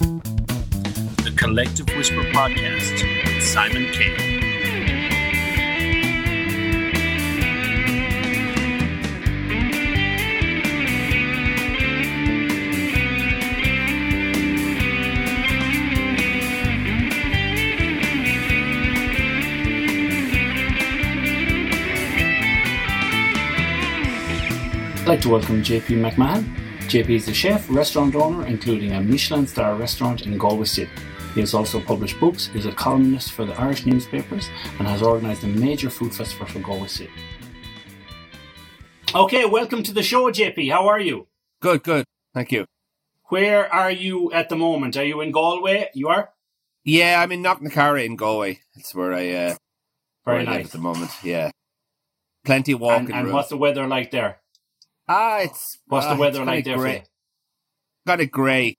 The Collective Whisper Podcast with Simon K. I'd like to welcome JP McMahon. JP is a chef, restaurant owner, including a Michelin star restaurant in Galway City. He has also published books, is a columnist for the Irish newspapers, and has organised a major food festival for Galway City. Okay, welcome to the show, JP. How are you? Good, good. Thank you. Where are you at the moment? Are you in Galway? You are? Yeah, I'm in Knocknacarra in Galway. That's where I uh where Very I live nice. at the moment. Yeah. Plenty of walking And, and what's the weather like there? Ah, it's What's ah, the weather like there grey. Kind of grey.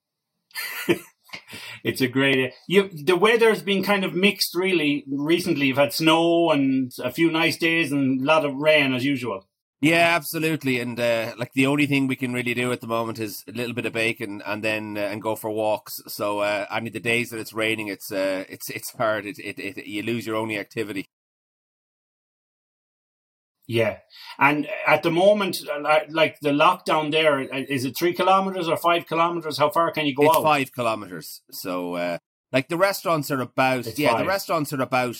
It's a great. You, the weather's been kind of mixed, really. Recently, you've had snow and a few nice days and a lot of rain as usual. Yeah, absolutely. And uh, like the only thing we can really do at the moment is a little bit of bacon and then uh, and go for walks. So uh, I mean, the days that it's raining, it's uh, it's it's hard. It, it, it you lose your only activity. Yeah, and at the moment, like, the lockdown there, uh, it three kilometers or five kilometers? How far can you go it's out? five kilometers. So, uh, like the restaurants are about It's yeah, five. the restaurants are about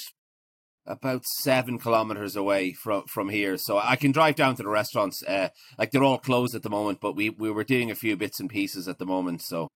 about seven kilometers away from from here. So I can drive down to the restaurants. Uh, like they're all closed at the moment, but we we were doing a few bits and pieces at the moment. So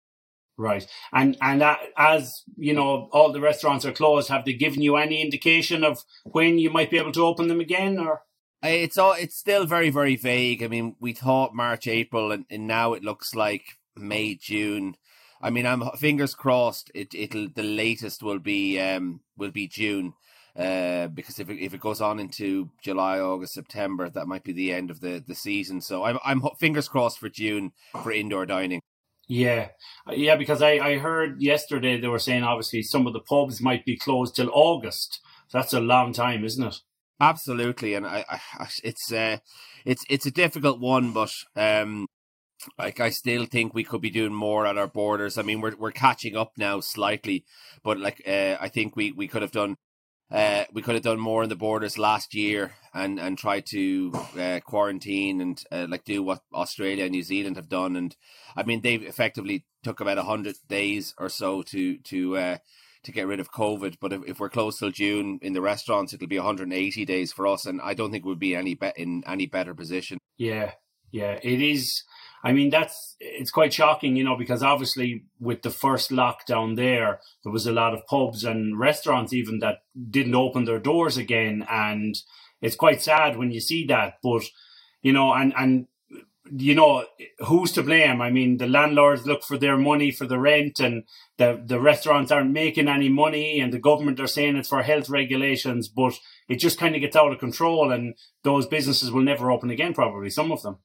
Right, and and that, as you know, all the restaurants are closed. Have they given you any indication of when you might be able to open them again? Or uh, it's all it's still very very vague. I mean, we thought March April, and, and now it looks like May June. I mean, I'm fingers crossed. It it'll the latest will be um will be June. Uh, because if it, if it goes on into July, August, September, that might be the end of the, the season. So I'm I'm fingers crossed for June for indoor dining. yeah, yeah, because I I heard yesterday they were saying obviously some of the pubs might be closed till August. That's a long time, isn't it? Absolutely, and I, I it's uh it's it's a difficult one, but um like I still think we could be doing more at our borders. I mean, we're we're catching up now slightly, but like uh, I think we we could have done. Uh, we could have done more in the borders last year and and try to uh, quarantine and uh, like do what Australia and New Zealand have done and I mean they've effectively took about hundred days or so to to uh, to get rid of COVID. But if, if we're closed till June in the restaurants, it'll be 180 days for us, and I don't think we'll be any be- in any better position. Yeah, yeah, it is. I mean, that's it's quite shocking, you know, because obviously with the first lockdown there, there was a lot of pubs and restaurants even that didn't open their doors again, and it's quite sad when you see that. But you know, and and you know, who's to blame? I mean, the landlords look for their money for the rent, and the the restaurants aren't making any money, and the government are saying it's for health regulations, but it just kind of gets out of control, and those businesses will never open again. Probably some of them.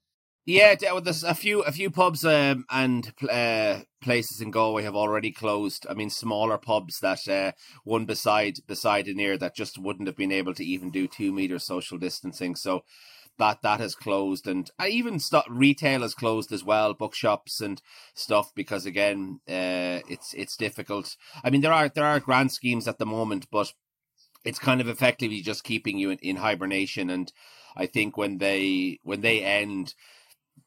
Yeah, there's a few a few pubs um, and uh, places in Galway have already closed. I mean, smaller pubs that uh, one beside beside and near that just wouldn't have been able to even do two meter social distancing. So that that has closed, and uh, even st- retail has closed as well, bookshops and stuff because again, uh, it's it's difficult. I mean, there are there are grant schemes at the moment, but it's kind of effectively just keeping you in, in hibernation. And I think when they when they end.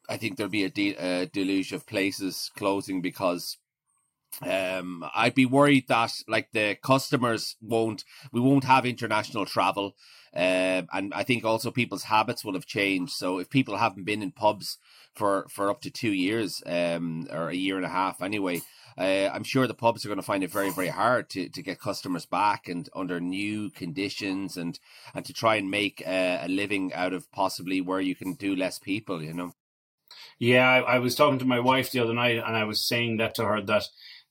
I think there'll be a, de- a deluge of places closing because um I'd be worried that like the customers won't we won't have international travel. Um and I think also people's habits will have changed. So if people haven't been in pubs for for up to 2 years um or a year and a half anyway uh, I'm sure the pubs are going to find it very very hard to to get customers back and under new conditions and and to try and make uh, a living out of possibly where you can do less people you know? Yeah, I, I was talking to my wife the other night, and I was saying that to her that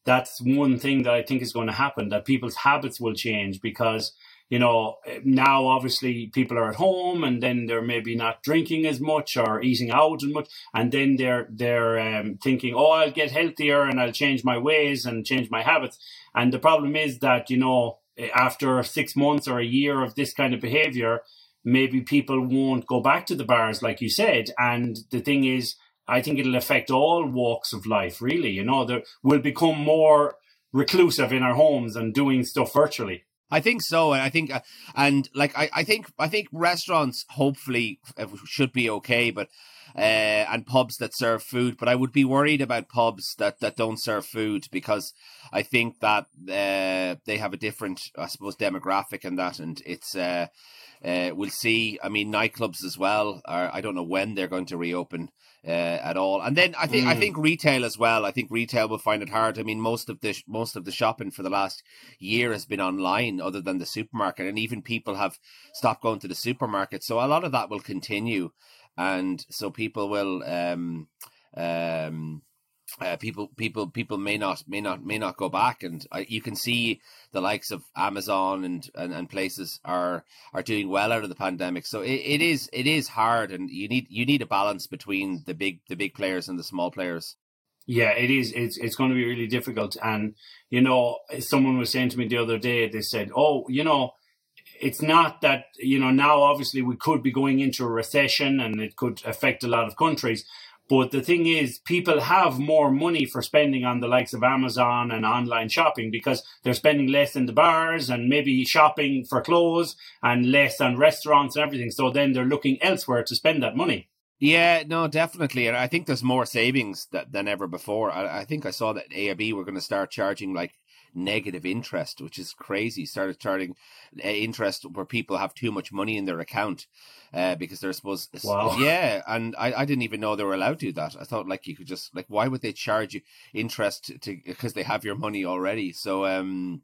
that's one thing that I think is going to happen that people's habits will change because you know now obviously people are at home and then they're maybe not drinking as much or eating out as much, and then they're they're um, thinking, oh, I'll get healthier and I'll change my ways and change my habits, and the problem is that you know after six months or a year of this kind of behavior maybe people won't go back to the bars like you said. And the thing is I think it'll affect all walks of life, really. You know, there will become more reclusive in our homes and doing stuff virtually. I think so, and I think, uh, and like I, I think, I think restaurants hopefully uh, should be okay, but uh, and pubs that serve food. But I would be worried about pubs that that don't serve food because I think that uh, they have a different, I suppose, demographic and that, and it's. Uh, uh, we'll see. I mean, nightclubs as well. Are, I don't know when they're going to reopen uh, at all. And then I think mm. I think retail as well. I think retail will find it hard. I mean, most of the most of the shopping for the last year has been online, other than the supermarket, and even people have stopped going to the supermarket. So a lot of that will continue, and so people will. Um, um, uh, people people people may not may not may not go back. And uh, you can see the likes of amazon and, and and places are are doing well out of the pandemic. So it, it is it is hard and you need you need a balance between the big the big players and the small players. Yeah it is it's it's going to be really difficult. And you know someone was saying to me the other day they said oh you know it's not that you know now obviously we could be going into a recession and it could affect a lot of countries but the thing is, people have more money for spending on the likes of Amazon and online shopping because they're spending less in the bars and maybe shopping for clothes and less on restaurants and everything. So then they're looking elsewhere to spend that money. Yeah, no, definitely. And I think there's more savings that, than ever before. I, I think I saw that AIB were going to start charging like negative interest, which is crazy. Started charging uh, interest where people have too much money in their account uh, because they're supposed. Wow. Yeah, and I, I didn't even know they were allowed to do that. I thought like you could just like why would they charge you interest to because they have your money already? So um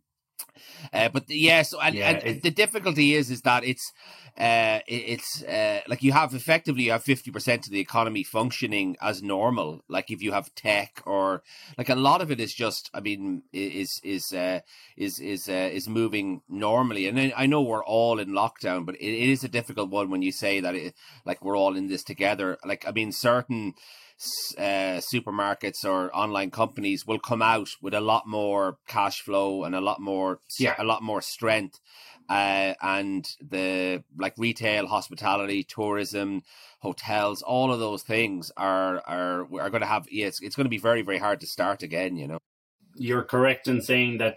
uh, but yes, yeah, so, and, yeah, and the difficulty is is that it's uh, it's uh, like you have effectively you have fifty percent of the economy functioning as normal. Like if you have tech or like a lot of it is just, I mean, is is uh, is is uh, is moving normally. And I know we're all in lockdown, but it, it is a difficult one when you say that it, like we're all in this together. Like I mean, certain uh, supermarkets or online companies will come out with a lot more cash flow and a lot more yeah. a lot more strength uh, and the like retail hospitality tourism hotels all of those things are are are going to have yeah, it's, it's going to be very very hard to start again you know you're correct in saying that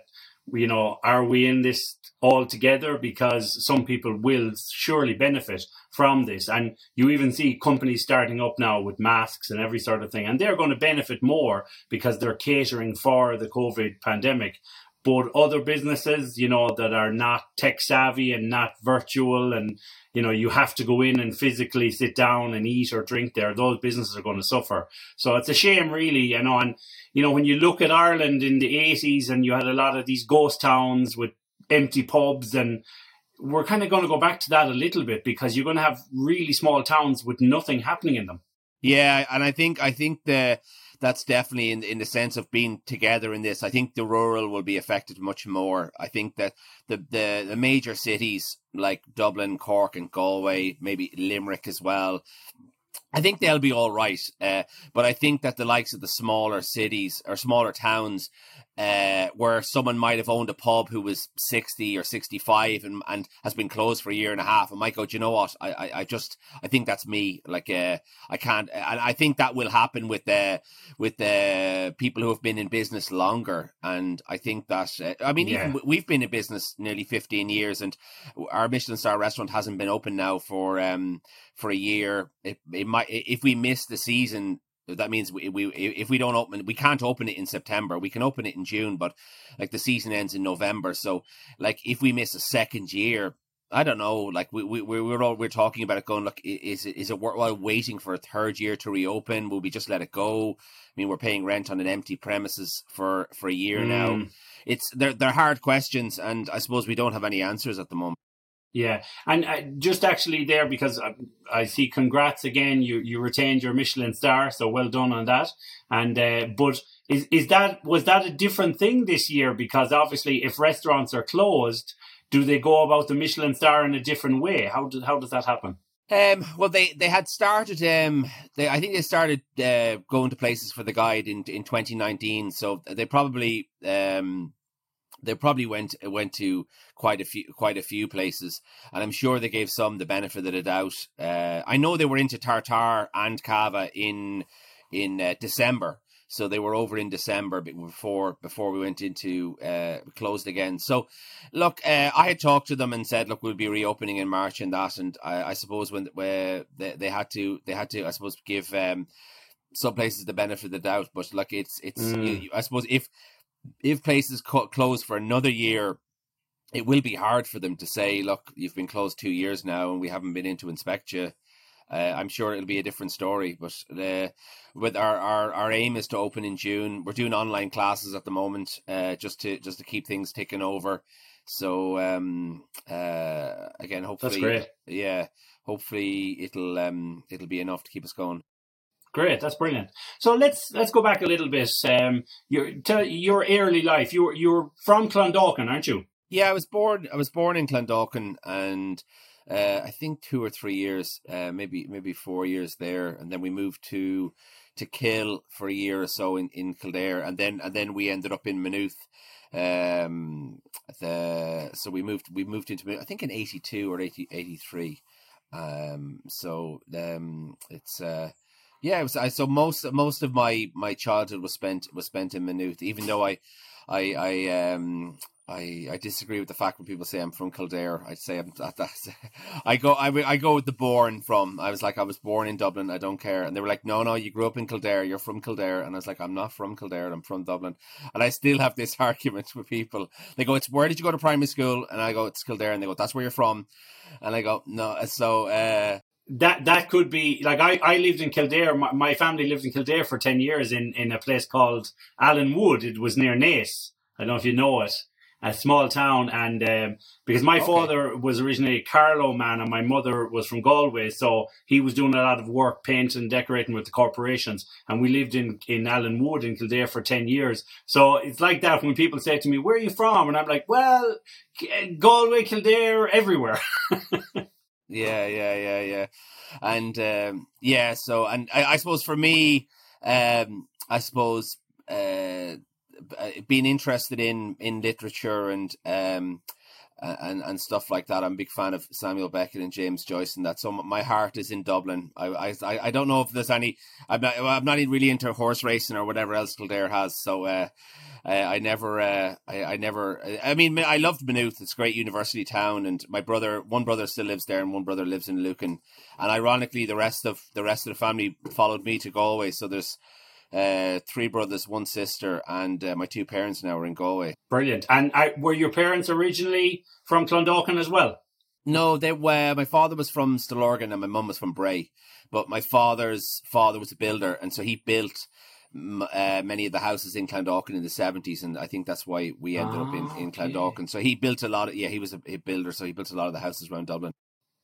you know, are we in this all together? Because some people will surely benefit from this. And you even see companies starting up now with masks and every sort of thing. And they're going to benefit more because they're catering for the COVID pandemic. But other businesses, you know, that are not tech savvy and not virtual and, you know, you have to go in and physically sit down and eat or drink there, those businesses are going to suffer. So it's a shame, really, you know, and, you know, when you look at Ireland in the 80s and you had a lot of these ghost towns with empty pubs and we're kind of going to go back to that a little bit because you're going to have really small towns with nothing happening in them. Yeah, and I think I think the that's definitely in in the sense of being together in this. I think the rural will be affected much more. I think that the the, the major cities like Dublin, Cork, and Galway, maybe Limerick as well. I think they'll be all right, uh, but I think that the likes of the smaller cities or smaller towns uh, where someone might have owned a pub who was 60 or 65 and, and has been closed for a year and a half and might go, do you know what? I, I, I just, I think that's me. Like, uh, I can't, and I think that will happen with the, uh, with the uh, people who have been in business longer. And I think that, uh, I mean, yeah. even we've been in business nearly 15 years and our Michelin star restaurant hasn't been open now for, um, for a year. It, it might, if we miss the season, that means we, we if we don't open we can't open it in September. We can open it in June, but like the season ends in November. So like if we miss a second year, I don't know. Like we we we're all we're talking about it, going look. Is it is it worthwhile waiting for a third year to reopen? Will we just let it go? I mean, we're paying rent on an empty premises for for a year mm. now. It's they're they're hard questions, and I suppose we don't have any answers at the moment. Yeah, and uh, just actually there because I, I, see congrats again. You you retained your Michelin star, so well done on that. And uh, but is is that was that a different thing this year? Because obviously, if restaurants are closed, do they go about the Michelin star in a different way? How does how does that happen? Um, well, they, they had started. Um, they I think they started uh, going to places for the guide in in 2019. So they probably um they probably went went to quite a few quite a few places, and I'm sure they gave some the benefit of the doubt. Uh, I know they were into Tartare and cava in in uh, December. So they were over in December before before we went into uh, closed again. So, look, uh, I had talked to them and said, look, we'll be reopening in March and that. And I, I suppose when uh, they, they had to they had to I suppose give um, some places the benefit of the doubt. But like it's it's mm. you, I suppose if if places cut close for another year it will be hard for them to say, look, you've been closed two years now and we haven't been in to inspect you. Uh, I'm sure it'll be a different story, but uh, with our, our, our aim is to open in June. We're doing online classes at the moment, uh, just to just to keep things ticking over. So um, uh, again, hopefully, yeah, hopefully it'll um, it'll be enough to keep us going. Great, that's brilliant. So let's let's go back a little bit. Um, your your early life. You're you're from Clondalkin, aren't you? Yeah, I was born. I was born in Clondalkin, and uh, I think two or three years, uh, maybe maybe four years there, and then we moved to to Kill for a year or so in, in Kildare, and then and then we ended up in Maynooth. Um, the so we moved we moved into I think in eighty two or 80, 83. Um, so um, it's uh, yeah, was. I so most most of my my childhood was spent was spent in Maynooth, even though I I I um I, I disagree with the fact when people say I'm from Kildare. I'd say I'm that, that's I go I, I go with the born from. I was like I was born in Dublin. I don't care. And they were like, no, no, you grew up in Kildare. You're from Kildare. And I was like, I'm not from Kildare. I'm from Dublin. And I still have this argument with people. They go, it's where did you go to primary school? And I go, it's Kildare. And they go, that's where you're from. And I go, no. So uh, that that could be like I, I lived in Kildare. My, my, family lived in Kildare for ten years in, in a place called Allenwood. It was near Naas. I don't know if you know it a small town, and um, because my okay. father was originally a Carlow man, and my mother was from Galway, so he was doing a lot of work, painting, decorating with the corporations, and we lived in in Allenwood in Kildare for ten years. So it's like that when people say to me, "Where are you from?" and I'm like, "Well, Galway, Kildare, everywhere." yeah, yeah, yeah, yeah, and um, yeah. So, and I, I suppose for me, um, I suppose. Uh, uh, being interested in in literature and um and and stuff like that. I'm a big fan of Samuel Beckett and James Joyce, and that. So my heart is in Dublin. I I I don't know if there's any. I'm not I'm not really into horse racing or whatever else Kildare has. So. Uh, I, I never, uh, I, I never. I mean, I loved Maynooth. It's a great university town, and my brother, one brother still lives there, and one brother lives in Lucan. And ironically, the rest of the rest of the family followed me to Galway. So there's uh, three brothers, one sister, and uh, my two parents now are in Galway. Brilliant. And uh, were your parents originally from Clondalkin as well? No, they were. My father was from Stillorgan and my mum was from Bray. But my father's father was a builder, and so he built uh, many of the houses in Clondalkin in the seventies, and I think that's why we ended up in, in Clondalkin. So he built a lot of yeah, he was a, a builder, so he built a lot of the houses around Dublin.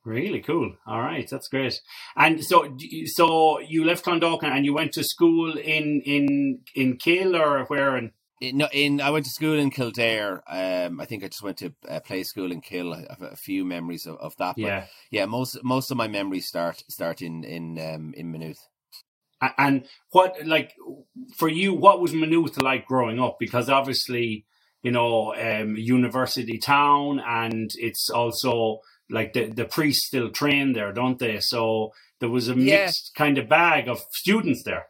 Really cool. All right, that's great. And so, so you left Clondalkin and you went to school in in in Kill or where? In in, in I went to school in Kildare. Um, I think I just went to uh, play school in Kill. I have a few memories of, of that. But yeah, yeah. Most most of my memories start start in in um, in Maynooth. And what like for you? What was Maynooth like growing up? Because obviously, you know, um, university town, and it's also like the, the priests still train there, don't they? So there was a mixed yeah. kind of bag of students there.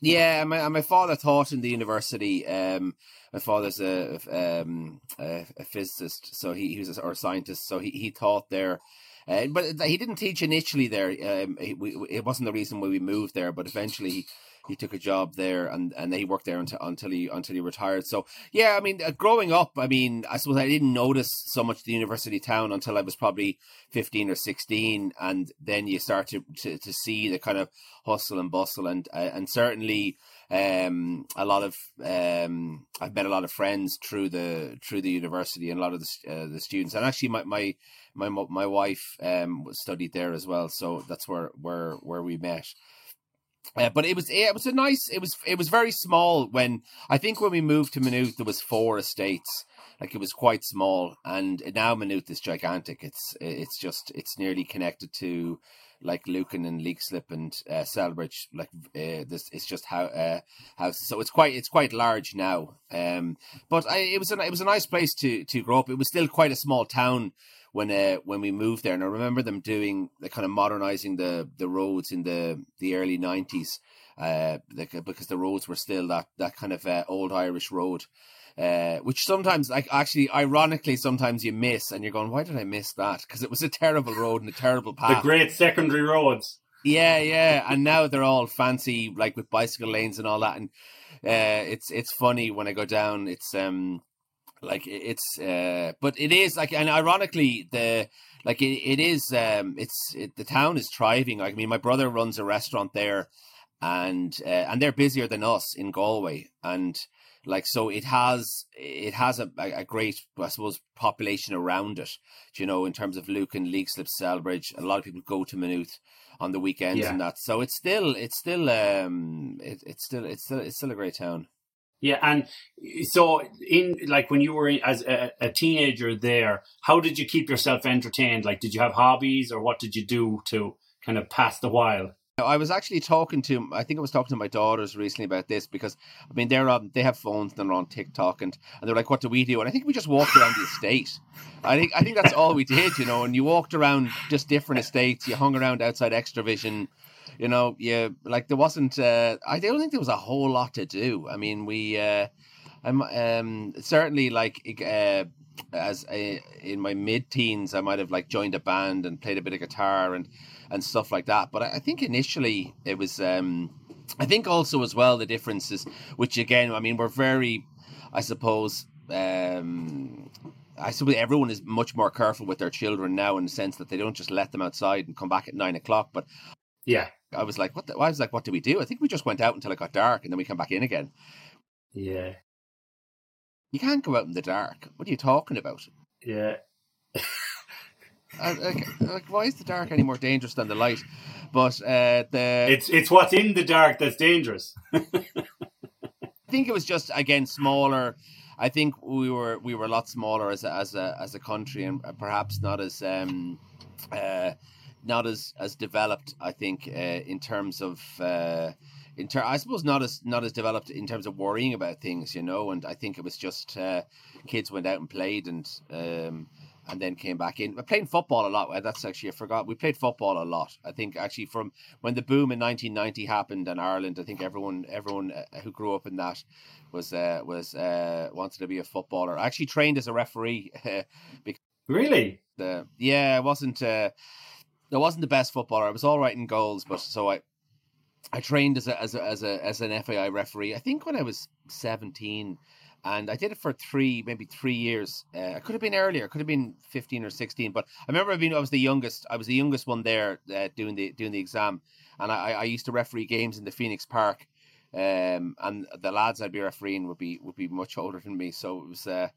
Yeah, my my father taught in the university. Um, my father's a um, a, a, physicist, so he, he was a, or a scientist, so he, he taught there. Uh, but he didn't teach initially there. Um, he, we, it wasn't the reason why we moved there, but eventually he, took a job there and and he worked there until until he until he retired. So yeah, I mean, uh, growing up, I mean, I suppose I didn't notice so much the university town until I was probably fifteen or sixteen, and then you start to to, to see the kind of hustle and bustle, and uh, and certainly um, a lot of um, I've met a lot of friends through the through the university and a lot of the uh, the students, and actually my my my my wife um studied there as well, so that's where where where we met. Uh, but it was it was a nice it was it was very small when I think when we moved to Maynooth there was four estates. Like it was quite small. And now Maynooth is gigantic. It's it's just it's nearly connected to like Lucan and Leixlip and uh, Celbridge like uh, this it's just how uh, so it's quite it's quite large now. Um but I, it was a it was a nice place to to grow up. It was still quite a small town when uh, when we moved there, and I remember them doing the kind of modernizing the the roads in the the early nineties, uh, because the roads were still that that kind of uh, old Irish road. Uh, which sometimes, like, actually, ironically, sometimes you miss, and you're going, "Why did I miss that?" Because it was a terrible road and a terrible path. The great secondary roads. Yeah, yeah, and now they're all fancy, like with bicycle lanes and all that. And uh, it's it's funny when I go down. It's um like it's uh, but it is like, and ironically, the like it, it is um it's it, the town is thriving. Like, I mean, my brother runs a restaurant there, and uh, and they're busier than us in Galway, and like so it has it has a, a great I suppose population around it. You know, in terms of Lucan, Leixlip, Celbridge, a lot of people go to Maynooth on the weekends yeah. and that. So it's still it's still um it, it's still it's still it's still a great town. Yeah, and so in like when you were as a, a, teenager there, how did you keep yourself entertained? Like, did you have hobbies, or what did you do to kind of pass the while? I was actually talking to, I think I was talking to my daughters recently about this because I mean they're on, they have phones and they're on TikTok and, and they're like, what do we do? And I think we just walked around the estate. I think I think that's all we did, you know. And you walked around just different estates. You hung around outside Xtra-vision. You know, you like there wasn't. Uh, I don't think there was a whole lot to do. I mean, we. Uh, I'm um, certainly like uh, as a, in my mid teens, I might have like joined a band and played a bit of guitar and and stuff like that. But I, I think initially it was. Um, I think also as well the differences, which again, I mean, we're very, I suppose. Um, I suppose everyone is much more careful with their children now in the sense that they don't just let them outside and come back at nine o'clock. But yeah, I was like, what? The, I was like, what do we do? I think we just went out until it got dark and then we come back in again. Yeah, you can't go out in the dark. What are you talking about? Yeah. like, like, why is the dark any more dangerous than the light? But uh, the it's it's what's in the dark that's dangerous. I think it was just again smaller. I think we were we were a lot smaller as a, as a as a country and perhaps not as um uh not as as developed. I think uh, in terms of. Uh, in ter- I suppose not as not as developed in terms of worrying about things, you know. And I think it was just uh, kids went out and played, and um, and then came back in. We're playing football a lot. That's actually I forgot. We played football a lot. I think actually from when the boom in 1990 happened in Ireland, I think everyone everyone uh, who grew up in that was uh, was uh, wanted to be a footballer. I actually trained as a referee. because really? The yeah, I wasn't. Uh, I wasn't the best footballer. I was all right in goals, but so I I trained as a as a as a as an FAI referee. I think when I was seventeen, and I did it for three, maybe three years. Uh, it could have been earlier, could have been fifteen or sixteen. But I remember being I was the youngest. I was the youngest one there uh, doing the doing the exam, and I, I used to referee games in the Phoenix Park. Um, and the lads I'd be refereeing would be would be much older than me, so it was uh,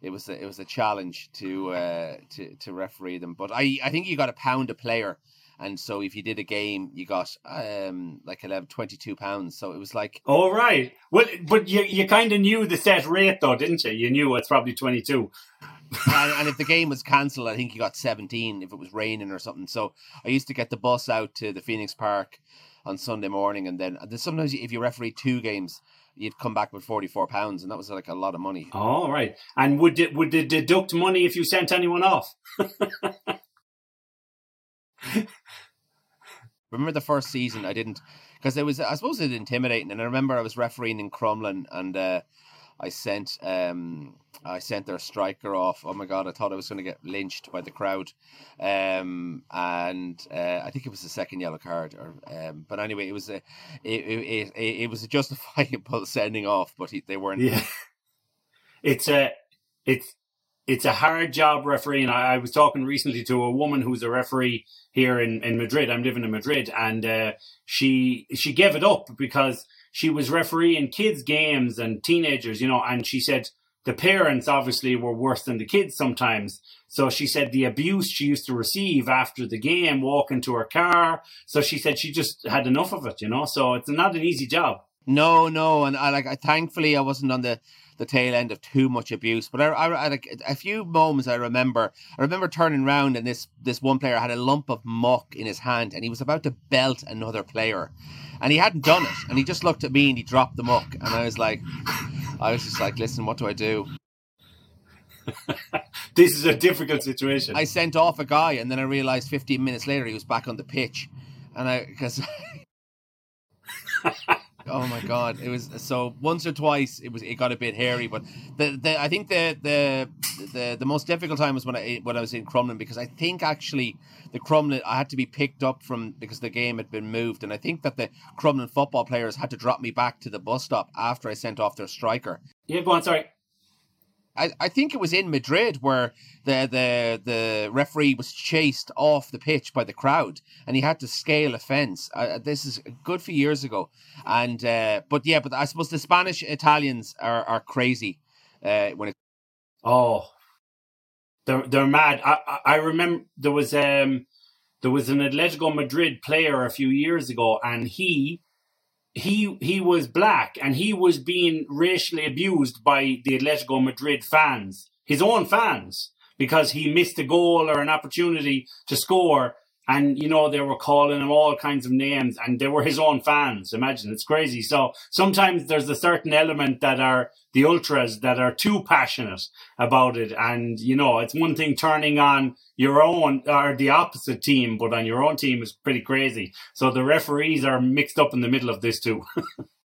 it was a, it was a challenge to uh, to to referee them. But I I think you got a pound a player and so if you did a game, you got um like 11, 22 pounds. So it was like oh right. Well, but you you kind of knew the set rate though, didn't you? You knew it's probably twenty two. and, and, if the game was cancelled, I think you got 17 if it was raining or something. So I used to get the bus out to the Phoenix Park on Sunday morning, and then, and then sometimes if you referee two games, you'd come back with 44 pounds, and that was like a lot of money. Oh, right. And would it, would it deduct money if you sent anyone off? remember the first season I didn't because it was I suppose it was intimidating and I remember I was refereeing in Crumlin and uh, I sent um, I sent their striker off. Oh my god! I thought I was going to get lynched by the crowd, um, and uh, I think it was the second yellow card. Or, um, but anyway, it was a it, it, it, it was a justifiable sending off, but he, they weren't. Yeah, it's a it's it's a hard job refereeing. I, I was talking recently to a woman who's a referee here in, in Madrid. I'm living in Madrid, and uh, she she gave it up because she was refereeing kids' games and teenagers, you know. And she said the parents obviously were worse than the kids sometimes. So she said the abuse she used to receive after the game, walking to her car. So she said she just had enough of it, you know. So it's not an easy job. No, no, and I like. I, thankfully, I wasn't on the the tail end of too much abuse. But I, I, I a few moments I remember. I remember turning around and this this one player had a lump of muck in his hand and he was about to belt another player, and he hadn't done it. And he just looked at me and he dropped the muck, and I was like, I was just like, listen, what do I do? this is a difficult situation. I sent off a guy, and then I realized 15 minutes later he was back on the pitch, and I because oh my god! It was so once or twice. It was it got a bit hairy, but the, the I think the the the the most difficult time was when I when I was in Crumlin because I think actually the Crumlin I had to be picked up from because the game had been moved, and I think that the Crumlin football players had to drop me back to the bus stop after I sent off their striker. Yeah, go on. Sorry. I, I think it was in Madrid where the, the the referee was chased off the pitch by the crowd and he had to scale a fence. Uh, this is a good few years ago, and uh, but yeah, but I suppose the Spanish Italians are are crazy uh, when it. Oh, they're they're mad. I I, remember there was um there was an Atletico Madrid player a few years ago, and he he he was black and he was being racially abused by the Atletico Madrid fans, his own fans, because he missed a goal or an opportunity to score. And you know they were calling him all kinds of names, and they were his own fans. Imagine it's crazy. So sometimes there's a certain element that are the ultras that are too passionate about it, and you know it's one thing turning on your own or the opposite team, but on your own team is pretty crazy. So the referees are mixed up in the middle of this too.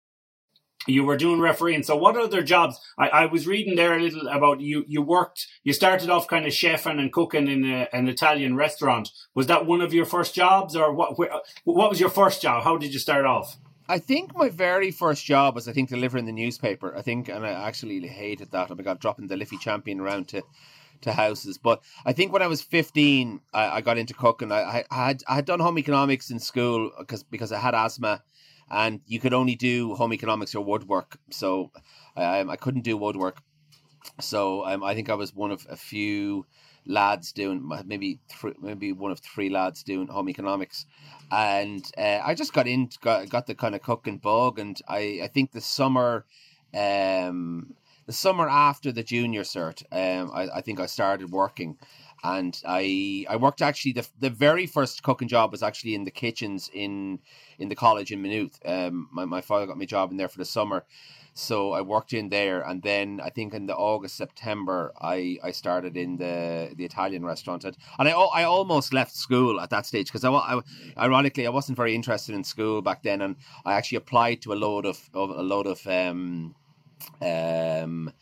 you were doing refereeing. So what other jobs? I, I was reading there a little about you. You worked. You started off kind of chefing and cooking in a, an Italian restaurant. Was that one of your first jobs, or what? Where, what was your first job? How did you start off? I think my very first job was I think delivering the newspaper. I think, and I actually hated that. I got dropping the Liffey Champion around to to houses. But I think when I was 15, I, I got into cooking. I, I, had I had done home economics in school because because I had asthma, and you could only do home economics or woodwork. So I, I couldn't do woodwork. So um, I think I was one of a few lads doing maybe three, maybe one of three lads doing home economics, and uh, I just got in got, got the kind of cooking bug, and I I think the summer. Um, the summer after the junior cert, um, I, I think I started working, and I I worked actually the the very first cooking job was actually in the kitchens in in the college in Maynooth. Um, my my father got me a job in there for the summer, so I worked in there, and then I think in the August September I, I started in the the Italian restaurant, and, and I I almost left school at that stage because I, I ironically I wasn't very interested in school back then, and I actually applied to a load of, of a load of um um,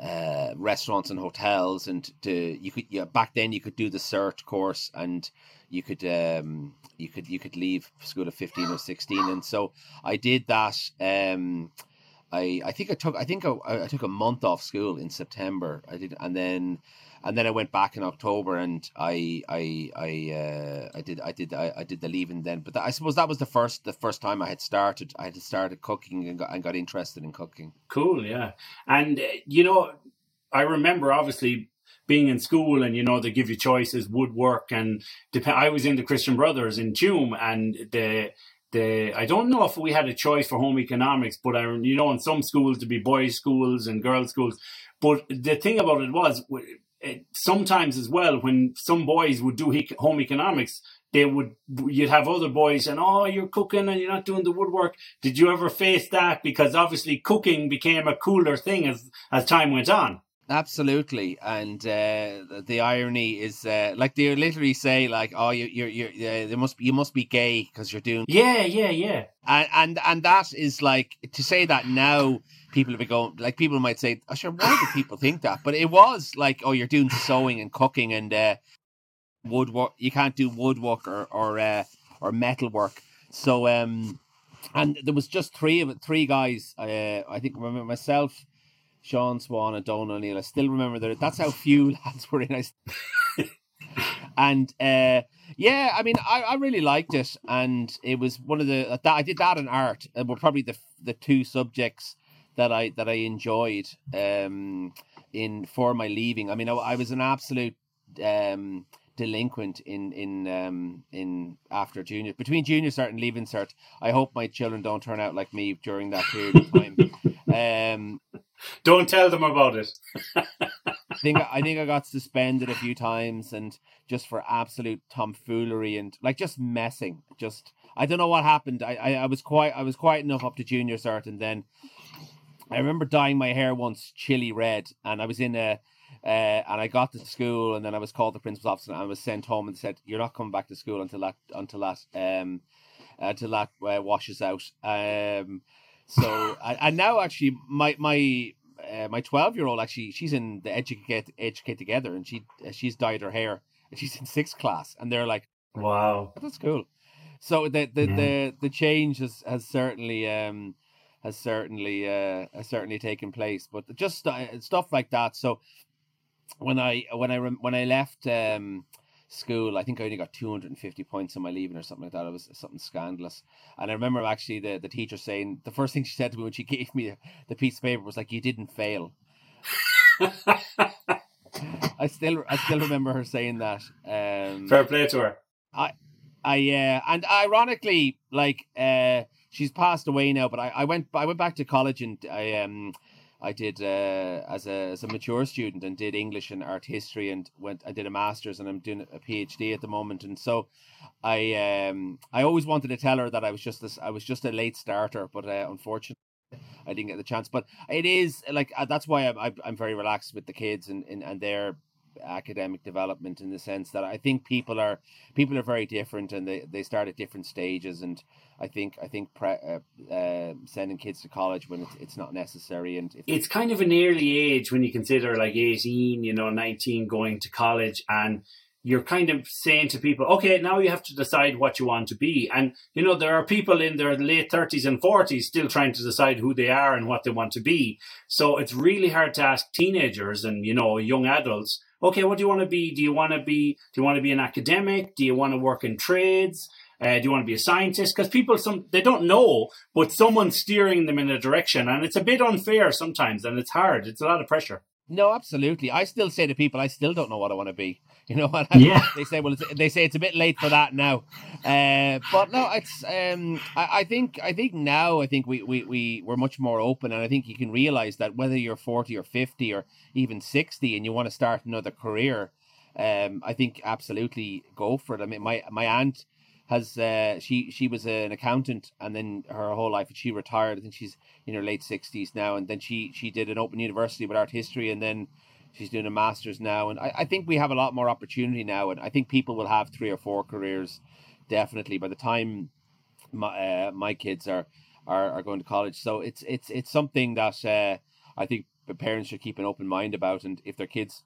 uh, restaurants and hotels, and to you could yeah back then you could do the cert course and you could um you could you could leave school at 15 or 16 and so i did that um i i think i took i think I, I took a month off school in september. I did and then and then I went back in October and I I I uh, I did I did I, I did the leaving then. But that, I suppose that was the first the first time I had started I had started cooking and got, and got interested in cooking. Cool, yeah. And uh, you know, I remember obviously being in school and you know they give you choices woodwork and dep- I was in the Christian Brothers in Tuam and the the I don't know if we had a choice for home economics, but I you know in some schools to be boys' schools and girls' schools. But the thing about it was sometimes as well when some boys would do home economics they would you'd have other boys and oh you're cooking and you're not doing the woodwork. Did you ever face that? Because obviously cooking became a cooler thing as as time went on absolutely and uh, the irony is uh, like they literally say like oh you you're you uh, they must you must be gay because you're doing yeah yeah yeah and and and that is like to say that now people would be going like people might say, oh, sure, why do people think that? But it was like, oh, you're doing sewing and cooking and uh, woodwork. You can't do woodwork or or uh, or metal work. So um, and there was just three of it, three guys. Uh, I think remember myself, Sean Swan, and Don O'Neill. I still remember that. That's how few lads were in. I and uh, yeah, I mean, I, I really liked it, and it was one of the that I did that in art. And were probably the the two subjects that I that I enjoyed um, in for my leaving. I mean, I, I was an absolute um, delinquent in in um, in after junior between junior cert and leaving cert. I hope my children don't turn out like me during that period of time. um, don't tell them about it. I think I think I got suspended a few times and just for absolute tomfoolery and like just messing. Just I don't know what happened. I, I, I was quite I was quiet enough up to junior cert and then I remember dyeing my hair once chili red, and I was in a. Uh, and I got to school, and then I was called the principal's office, and I was sent home and said, "You're not coming back to school until that until that um, until that uh, washes out. Um, so and, and now actually my my uh, my twelve year old actually she's in the educate educate together and she she's dyed her hair and she's in sixth class and they're like wow that's cool. So the the, yeah. the the change has has certainly um has certainly uh has certainly taken place, but just uh, stuff like that. So when I when I when I left um school. I think I only got 250 points on my leaving or something like that. It was something scandalous. And I remember actually the, the teacher saying, the first thing she said to me when she gave me the piece of paper was like, you didn't fail. I still I still remember her saying that. Um, Fair play to her. I, I yeah, uh, and ironically, like uh, she's passed away now. But I, I went I went back to college and I um I did uh, as a as a mature student and did English and art history and went I did a masters and I'm doing a PhD at the moment. And so I um I always wanted to tell her that I was just this I was just a late starter but uh, unfortunately I didn't get the chance. But it is like uh, that's why I'm I'm very relaxed with the kids and and, and their academic development in the sense that I think people are people are very different and they, they start at different stages and I think I think pre, uh, uh, sending kids to college when it's, it's not necessary and it's kind of an early age when you consider like 18 you know 19 going to college and you're kind of saying to people, okay, now you have to decide what you want to be. And, you know, there are people in their late 30s and 40s still trying to decide who they are and what they want to be. So it's really hard to ask teenagers and, you know, young adults, okay, what do you want to be? Do you want to be, do you want to be an academic? Do you want to work in trades? Uh, do you want to be a scientist? Because people, some they don't know, but someone's steering them in a direction, and it's a bit unfair sometimes, and it's hard. It's a lot of pressure. No, absolutely. I still say to people, I still don't know what I want to be. You know what? Yeah. They say, well, they say it's a bit late for that now. Uh, but no, it's. Um, I, I, think. I think now. I think we we we we're much more open, and I think you can realize that whether you're forty or fifty or even sixty, and you want to start another career, um, I think absolutely go for it. I mean, my my aunt has uh, she she was an accountant and then her whole life she retired. I think she's in her late sixties now, and then she she did an open university with art history, and then she's doing a master's now. And I, I think we have a lot more opportunity now, and I think people will have three or four careers definitely by the time my uh, my kids are, are are going to college. So it's it's it's something that uh, I think parents should keep an open mind about, and if their kids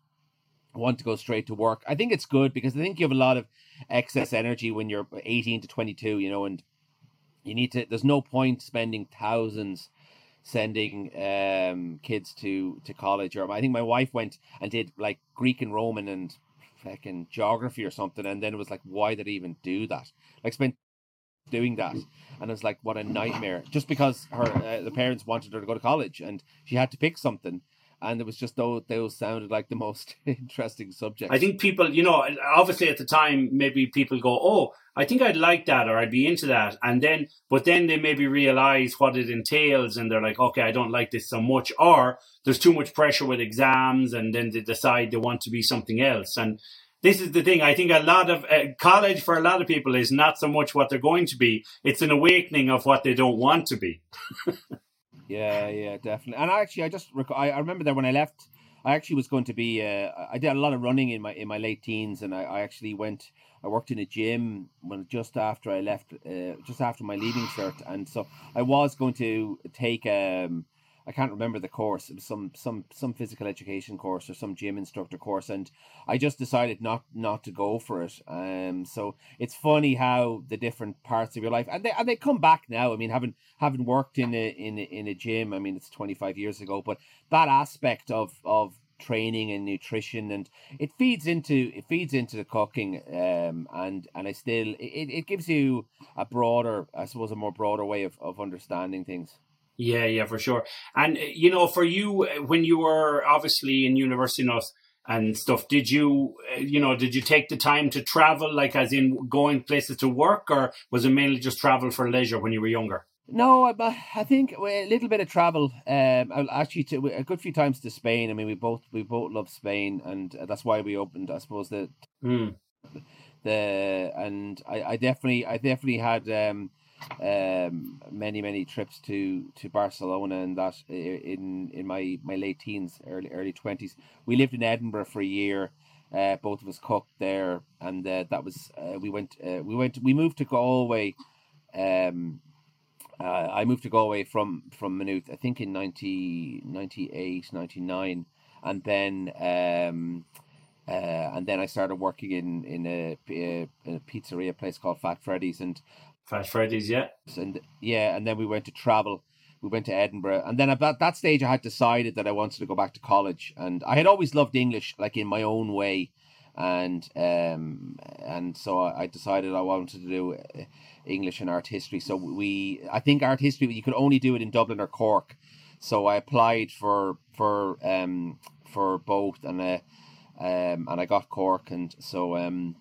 want to go straight to work. I think it's good because I think you have a lot of excess energy when you're 18 to 22, you know, and you need to, there's no point spending thousands sending um kids to to college. Or I think my wife went and did like Greek and Roman and fucking geography or something and then it was like why did I even do that? Like spent doing that. And it's like what a nightmare. Just because her uh, the parents wanted her to go to college and she had to pick something and it was just those those sounded like the most interesting subjects. I think people, you know, obviously at the time, maybe people go, "Oh, I think I'd like that, or I'd be into that," and then, but then they maybe realize what it entails, and they're like, "Okay, I don't like this so much," or there's too much pressure with exams, and then they decide they want to be something else, and. This is the thing. I think a lot of uh, college for a lot of people is not so much what they're going to be. It's an awakening of what they don't want to be. Yeah, yeah, definitely. And actually, I just rec- I, I remember that when I left, I actually was going to be. Uh, I did a lot of running in my in my late teens, and I, I actually went. I worked in a gym when just after I left, uh, just after my leaving cert, and so I was going to take um I can't remember the course. It was some some some physical education course or some gym instructor course, and I just decided not not to go for it. Um, so it's funny how the different parts of your life and they and they come back now. I mean, having having worked in a in a, in a gym, I mean, it's twenty five years ago, but that aspect of of training and nutrition and it feeds into it feeds into the cooking um and and i still it, it gives you a broader i suppose a more broader way of, of understanding things yeah, yeah, for sure. And uh, you know, for you, uh, when you were obviously in university and, and stuff, did you, uh, you know, did you take the time to travel, like as in going places to work, or was it mainly just travel for leisure when you were younger? No, but I think a little bit of travel. Um, I actually, to, a good few times to Spain. I mean, we both we both love Spain, and that's why we opened. I suppose the mm. the and I, I definitely I definitely had um um, many many trips to to Barcelona and that in in my my late teens, early early twenties. We lived in Edinburgh for a year. Uh, both of us cooked there, and uh, that was uh, we went uh, we went we moved to Galway um, uh, I moved to Galway from from Maynooth, I think in 90, 98, 99. and then um, uh, and then I started working in in a, a, a pizzeria place called Fat Freddy's, and Fat Freddy's, yeah, and yeah, and then we went to travel. We went to Edinburgh, and then at that, that stage, I had decided that I wanted to go back to college, and I had always loved English, like in my own way, and um, and so I decided I wanted to do uh, English and art history. So we, I think art history, you could only do it in Dublin or Cork. So I applied for for um for both, and uh, um and I got Cork, and so um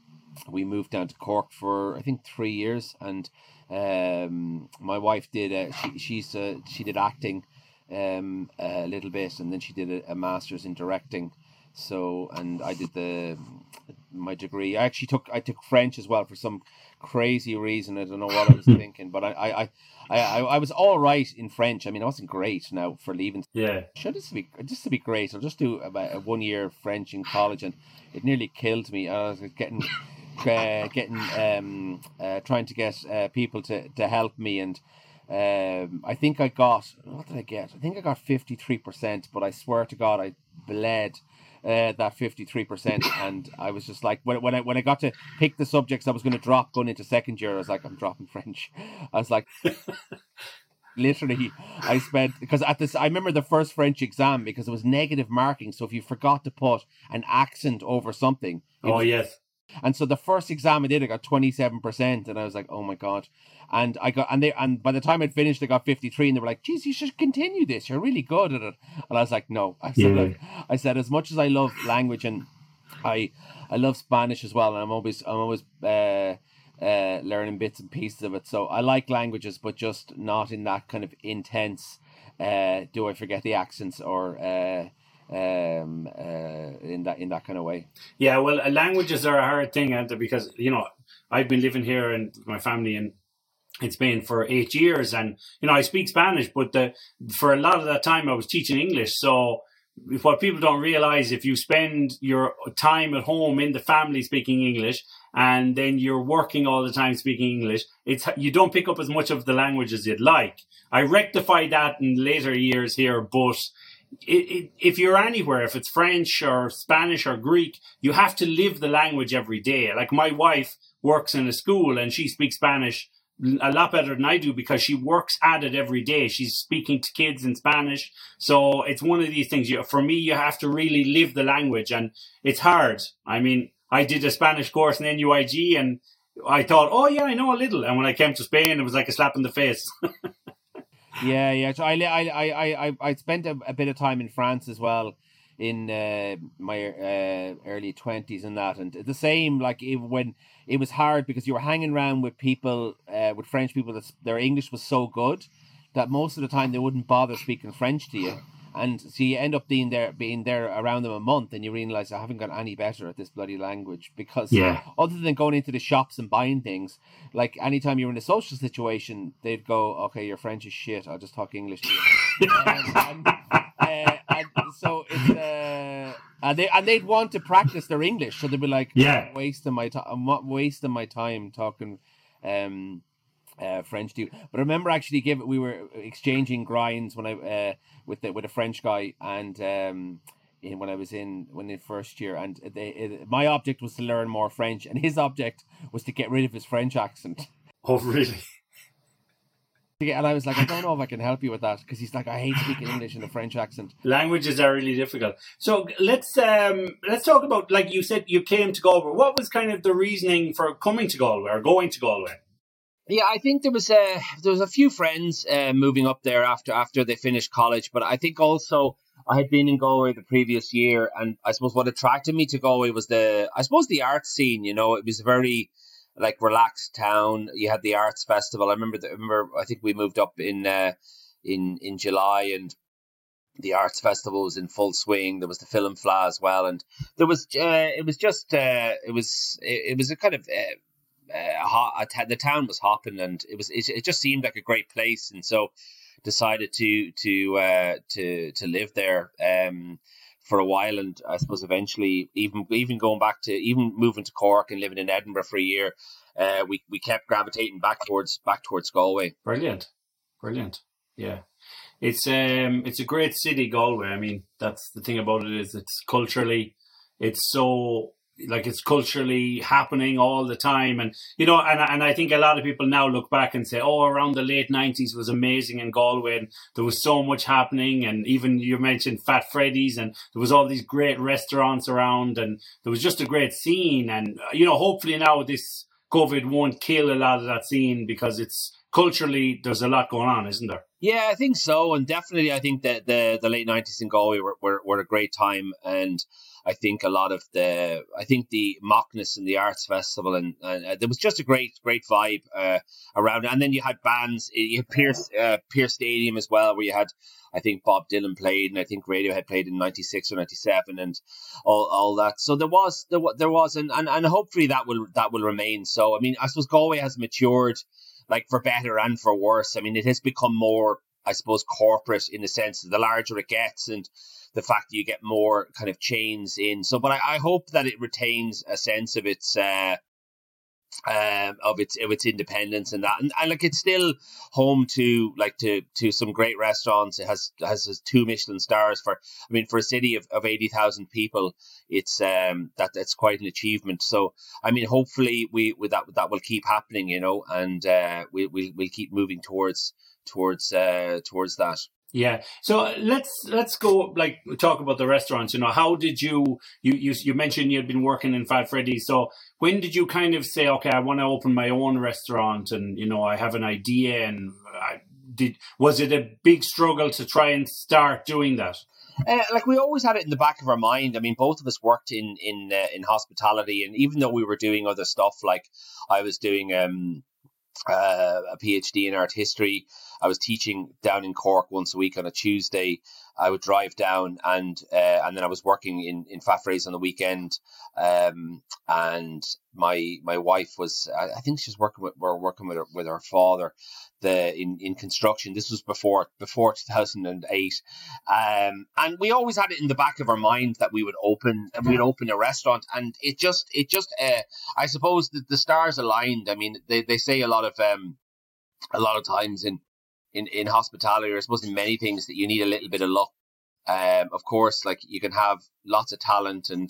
we moved down to Cork for I think three years, and um my wife did uh, she she's uh, she did acting um a little bit, and then she did a, a master's in directing. So and I did the my degree. I actually took I took French as well for some crazy reason. I don't know what I was thinking, but I, I, I, I, I was all right in French. I mean, I wasn't great now for leaving. Yeah, should just be just to be great. I'll just do about a one year French in college, and it nearly killed me. I was getting. Uh, getting um uh, trying to get uh, people to to help me. And um I think I got what did I get? I think I got 53% but I swear to god I bled uh, that 53% and I was just like when, when I when I got to pick the subjects I was going to drop going into second year. I was like I'm dropping French. I was like literally I spent because at this I remember the first French exam because it was negative marking. So if you forgot to put an accent over something oh was, yes and so the first exam I did, I got twenty seven percent, and I was like, "Oh my god!" And I got and they and by the time I'd finished, I got fifty three, and they were like, "Geez, you should continue this. You're really good at it." And I was like, "No," I said, Yeah. like, "I said as much as I love language and I I love Spanish as well, and I'm always I'm always uh, uh, learning bits and pieces of it. So I like languages, but just not in that kind of intense. Uh, do I forget the accents or uh, um, uh, in that in that kind of way? Yeah, well, uh, languages are a hard thing, Anta, because you know I've been living here and my family and it's been for eight years, and you know I speak Spanish, but the for a lot of that time I was teaching English. So what people don't realize, if you spend your time at home in the family speaking English, and then you're working all the time speaking English, it's you don't pick up as much of the language as you'd like. I rectified that in later years here, but it, it, if you're anywhere, if it's French or Spanish or Greek, you have to live the language every day. Like my wife works in a school and she speaks Spanish a lot better than I do because she works at it every day. She's speaking to kids in Spanish. So it's one of these things. You, for me, you have to really live the language and it's hard. I mean, I did a Spanish course in NUIG and I thought, oh yeah, I know a little. And when I came to Spain, it was like a slap in the face. Yeah, yeah. So I, I, I, I, I spent a, a bit of time in France as well in uh, my uh, early twenties and that, and the same. Like it, when it was hard because you were hanging around with people, uh, with French people that their English was so good that most of the time they wouldn't bother speaking French to you. And so you end up being there, being there around them a month, and you realize I haven't got any better at this bloody language because, Yeah. other than going into the shops and buying things, like anytime you're in a social situation, they'd go, "Okay, your French is shit. I'll just talk English to you." and, and, uh, and so it's uh, and they and they'd want to practice their English, so they'd be like, Yeah. I'm wasting my time. I'm not wasting my time talking." Um, uh, French you. But I remember actually give we were exchanging grinds when I uh, with the, with a French guy and um in, when I was in when in first year and they, it, my object was to learn more French and his object was to get rid of his French accent. oh, really? And I was like, I don't know if I can help you with that because he's like, I hate speaking English in a French accent. Languages are really difficult. So let's um, let's talk about like you said you came to Galway. What was kind of the reasoning for coming to Galway or going to Galway? Yeah, I think there was a there was a few friends uh, moving up there after after they finished college, but I think also I had been in Galway the previous year, and I suppose what attracted me to Galway was the I suppose the art scene. You know, it was a very like relaxed town. You had the arts festival. I remember. The, I remember. I think we moved up in uh, in in July, and the arts festival was in full swing. There was the film Fleadh as well, and there was uh, it was just uh, it was it, it was a kind of. Uh, uh, hot, the town was hopping and it was it, it just seemed like a great place and so decided to to uh, to to live there um, for a while, and I suppose eventually even even going back to even moving to Cork and living in Edinburgh for a year, uh, we we kept gravitating back towards back towards Galway. Brilliant, brilliant, yeah. It's um it's a great city, Galway. I mean, that's the thing about it is it's culturally, it's so like it's culturally happening all the time. And you know and and I think a lot of people now look back and say oh around the late 90s was amazing in Galway and there was so much happening. And even you mentioned Fat Freddy's and there was all these great restaurants around and there was just a great scene. And uh, you know hopefully now this COVID won't kill a lot of that scene because it's culturally there's a lot going on isn't there? Yeah, I think so, and definitely, I think that the the late nineties in Galway were, were, were a great time, and I think a lot of the, I think the Macnas and the Arts Festival, and, and uh, there was just a great, great vibe uh, around. And then you had bands, you had Pearse, uh, Pearse Stadium as well, where you had, I think Bob Dylan played, and I think Radiohead played in '96 or '97, and all, all that. So there was, there, there was, and, and and hopefully that will that will remain. So I mean, I suppose Galway has matured like for better and for worse. I mean, it has become more, I suppose, corporate in the sense that the larger it gets and the fact that you get more kind of chains in. So, but I, I hope that it retains a sense of its, uh, um, of its of its independence and that, and, and like it's still home to like to to some great restaurants. It has has, two Michelin stars for. I mean, for a city of, of eighty thousand people, it's um that that's quite an achievement. So I mean, hopefully we with that that will keep happening, you know, and uh, we we we'll keep moving towards towards uh towards that. Yeah. So let's let's go like talk about the restaurants. You know, how did you you you you mentioned you had been working in Fat Freddy's. So when did you kind of say, okay, I want to open my own restaurant, and you know, I have an idea, and I did was it a big struggle to try and start doing that? Uh, like we always had it in the back of our mind. I mean, both of us worked in in uh, in hospitality, and even though we were doing other stuff, like I was doing um, uh, a PhD in art history. I was teaching down in Cork once a week on a Tuesday. I would drive down and uh, and then I was working in in Fat Freddy's on the weekend. Um, and my my wife was I, think she's working with we're working with her with her father the in, in construction. This was before before 2008, um, and we always had it in the back of our mind that we would open we would open a restaurant, and it just it just uh, I suppose the, the stars aligned. I mean, they, they say a lot of um, a lot of times in in in hospitality, or I suppose in many things that you need a little bit of luck. Um, of course, like you can have lots of talent and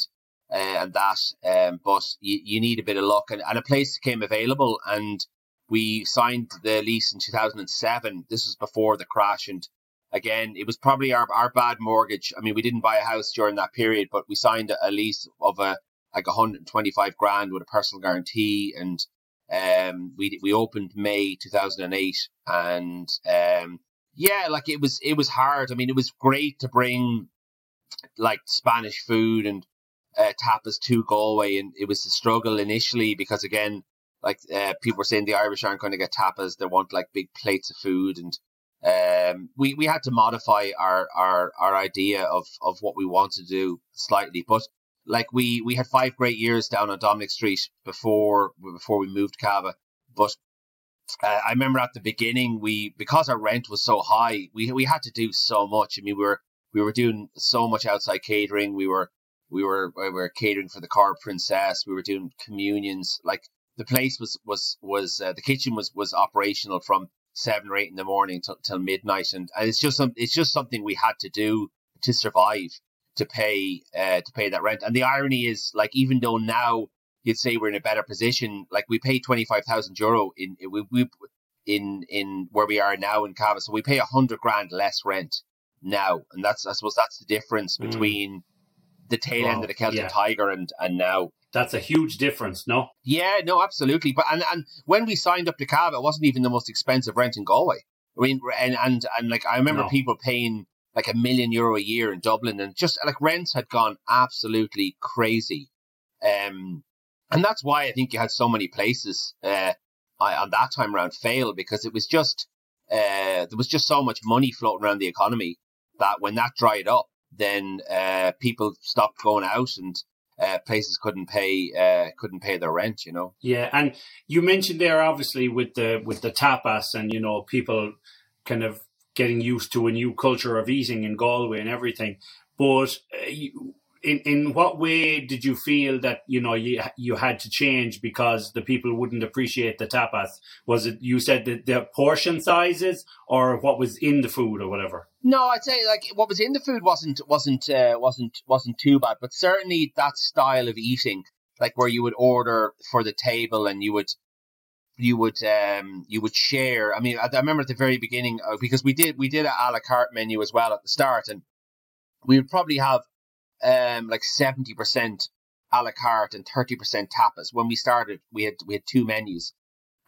uh, and that, um, but you, you need a bit of luck, and, and a place came available, and we signed the lease in 2007. This was before the crash. And again, it was probably our, our bad mortgage. I mean, we didn't buy a house during that period, but we signed a lease of a like 125 grand with a personal guarantee. And um, we we opened May 2008. And um, yeah, like it was it was hard. I mean, it was great to bring like Spanish food and uh, tapas to Galway, and it was a struggle initially because again, like uh, people were saying the Irish aren't going to get tapas; they want like big plates of food, and um, we we had to modify our our our idea of of what we want to do slightly, but. Like we, we had five great years down on Dominic Street before before we moved to Cava, but uh, I remember at the beginning we because our rent was so high, we we had to do so much. I mean, we were we were doing so much outside catering. We were we were we were catering for the Car Princess. We were doing communions. Like the place was was was uh, the kitchen was was operational from seven or eight in the morning till, till midnight, and, and it's just some, it's just something we had to do to survive to pay uh, to pay that rent. And the irony is, like, even though now you'd say we're in a better position, like we pay twenty five thousand euro in we, we in in where we are now in Cava, so we pay a hundred grand less rent now, and that's I suppose that's the difference mm. between the tail end of the Celtic yeah. Tiger and and now that's a huge difference, no? Yeah, no, absolutely. But and, and when we signed up to Cava, it wasn't even the most expensive rent in Galway. I mean, and and and like I remember no. people paying like a million euro a year in Dublin, and just like rents had gone absolutely crazy. Um, and that's why I think you had so many places uh, on that time around fail because it was just uh, there was just so much money floating around the economy that when that dried up, then uh, people stopped going out and uh, places couldn't pay uh, couldn't pay their rent. You know. Yeah, and you mentioned there obviously with the with the tapas and you know people kind of getting used to a new culture of eating in Galway and everything. But uh, in in what way did you feel that you know you you had to change because the people wouldn't appreciate the tapas? Was it you said that the portion sizes or what was in the food or whatever? No, I'd say like what was in the food wasn't wasn't uh, wasn't wasn't too bad, but certainly that style of eating, like where you would order for the table and you would you would um you would share. I mean, I, I remember at the very beginning uh, because we did we did an a la carte menu as well at the start, and we would probably have um, like 70% a la carte and 30% tapas. When we started, we had, we had two menus.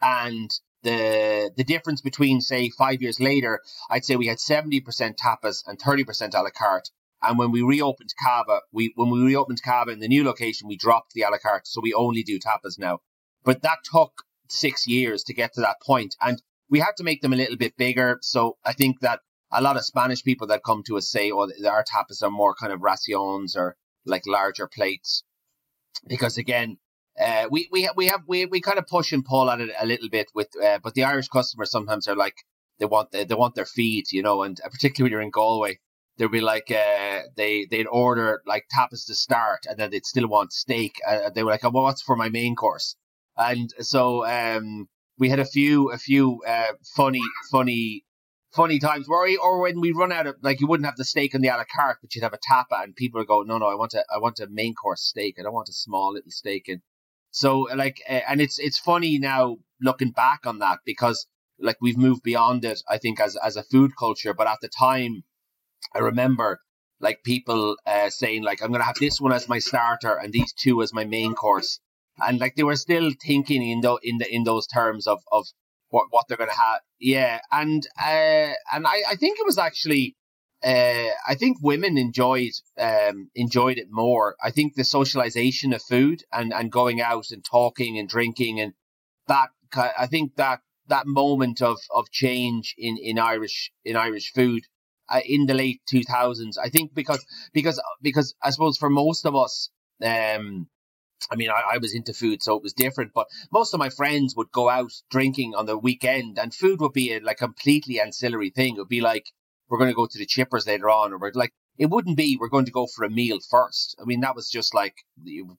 And the, the difference between, say, five years later, I'd say we had 70% tapas and 30% a la carte. And when we reopened Cava, we, when we reopened Cava in the new location, we dropped the a la carte. So we only do tapas now. But that took six years to get to that point, And we had to make them a little bit bigger. So I think that a lot of Spanish people that come to us say, "Oh, our tapas are more kind of raciones or like larger plates," because again, uh, we we we have we we kind of push and pull at it a little bit with, uh, but the Irish customers sometimes are like they want they, they want their feed, you know, and particularly when you're in Galway, they'll be like uh, they they'd order like tapas to start, and then they'd still want steak. Uh, they were like, "Oh, well, what's for my main course?" And so um, we had a few a few uh, funny funny funny times where or when we run out of like you wouldn't have the steak on the a la carte, but you'd have a tapa, and people would go, no, no, I want a I want a main course steak. I don't want a small little steak. And so like, uh, and it's it's funny now looking back on that because like we've moved beyond it. I think as as a food culture, but at the time, I remember like people uh, saying like I'm gonna have this one as my starter and these two as my main course. And like they were still thinking in the in the in those terms of of what what they're going to have. Yeah, and uh, and I, I think it was actually. Uh, I think women enjoyed um, enjoyed it more. I think the socialization of food and, and going out and talking and drinking and that I think that that moment of, of change in, in Irish in Irish food uh, in the late two thousands. I think because because because I suppose for most of us, um, I mean, I, I, was into food, so it was different. But most of my friends would go out drinking on the weekend, and food would be a like completely ancillary thing. It would be like we're going to go to the chippers later on, or we're like it wouldn't be we're going to go for a meal first. I mean, that was just like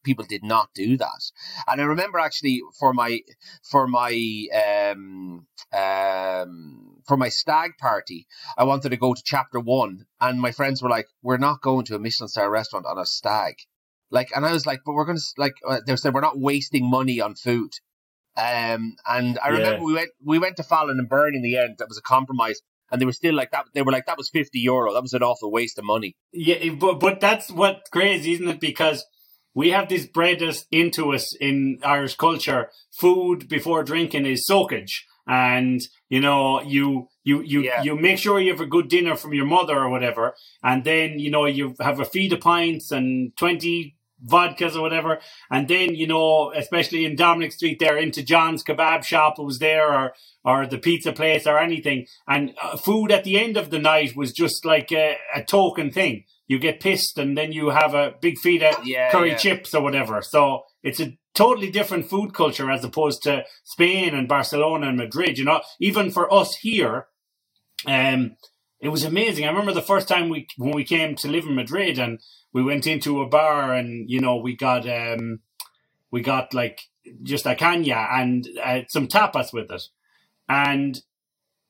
people did not do that. And I remember actually for my for my um um for my stag party, I wanted to go to chapter one, and my friends were like, "We're not going to a Michelin star restaurant on a stag." Like, and I was like, but we're going to like uh, they said we're not wasting money on food. Um, and I remember yeah. we went we went to Fallon and Byrne in the end. That was a compromise, and they were still like that. They were like that was fifty euro. That was an awful waste of money. Yeah, but but that's what crazy, isn't it? Because we have this bred us into us in Irish culture. Food before drinking is soakage, and you know you you you yeah. you make sure you have a good dinner from your mother or whatever, and then you know you have a feed of pints and twenty vodkas or whatever, and then you know, especially in Dominic Street, there into John's kebab shop was there, or or the pizza place or anything, and uh, food at the end of the night was just like a, a, token thing. You get pissed, and then you have a big feed of yeah, curry yeah. chips or whatever. So it's a totally different food culture as opposed to Spain and Barcelona and Madrid. You know, even for us here um, it was amazing. I remember the first time we when we came to live in Madrid and we went into a bar and you know we got um we got like just a caña and uh, some tapas with it, and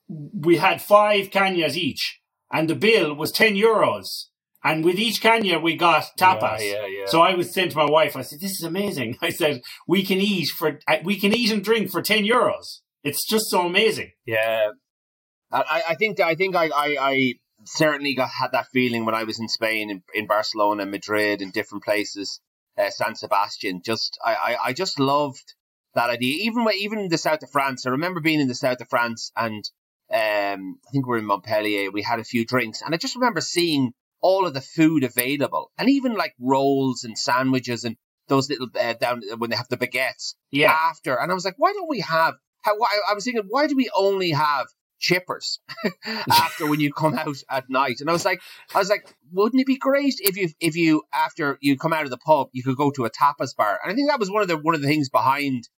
we had five cañas each, and the bill was ten euros. And with each caña, we got tapas. Yeah, yeah, yeah. So I was saying to my wife, I said, "This is amazing." I said, "We can eat for uh, we can eat and drink for ten euros. It's just so amazing." Yeah, I, I think I think I, I, I certainly got had that feeling when I was in Spain, in, in Barcelona, Madrid, in different places, uh, San Sebastian. Just I, I, I just loved that idea. Even even in the south of France, I remember being in the south of France, and um, I think we are in Montpellier. We had a few drinks, and I just remember seeing all of the food available, and even like rolls and sandwiches and those little uh, down when they have the baguettes yeah. after. And I was like, why don't we have? How, I was thinking, why do we only have chippers after when you come out at night. And I was like, I was like, wouldn't it be great if you if you after you come out of the pub, you could go to a tapas bar? And I think that was one of the one of the things behind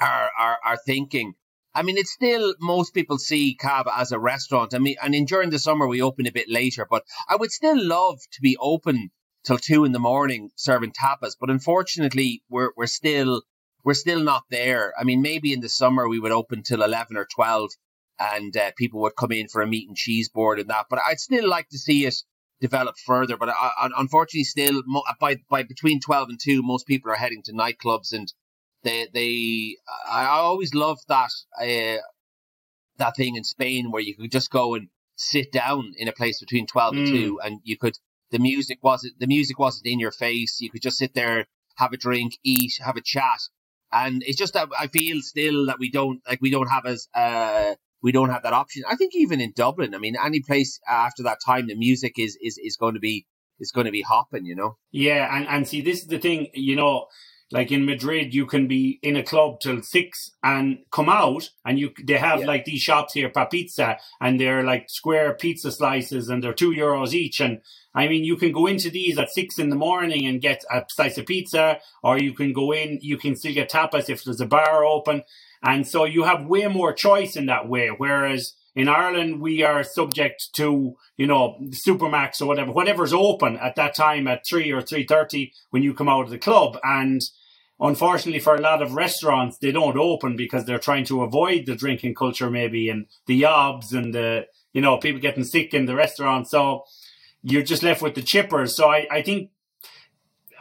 our our, our thinking. I mean, it's still most people see Cava as a restaurant. I mean, and in during the summer we open a bit later, but I would still love to be open till two in the morning serving tapas. But unfortunately, we're we're still we're still not there. I mean, maybe in the summer we would open till eleven or twelve, and uh, people would come in for a meat and cheese board and that. But I'd still like to see it develop further. But I, unfortunately, still by by between twelve and two, most people are heading to nightclubs and they they I always loved that uh, that thing in Spain where you could just go and sit down in a place between 12 mm. and 2 and you could the music wasn't the music wasn't in your face. You could just sit there have a drink eat have a chat. And it's just that I feel still that we don't like we don't have as uh we don't have that option. I think even in Dublin I mean any place after that time the music is is is going to be is going to be hopping you know? Yeah and and see this is the thing you know like in Madrid, you can be in a club till six and come out, and you they have yeah. like these shops here, pa pizza, and they're like square pizza slices, and they're two euros each. And I mean, you can go into these at six in the morning and get a slice of pizza, or you can go in, you can still get tapas if there's a bar open, and so you have way more choice in that way. Whereas in Ireland, we are subject to, you know, Supermac's or whatever, whatever's open at that time at three or three thirty when you come out of the club, and unfortunately for a lot of restaurants, they don't open because they're trying to avoid the drinking culture, maybe, and the yobs and the, you know, people getting sick in the restaurant. So you're just left with the chippers. So I, I think,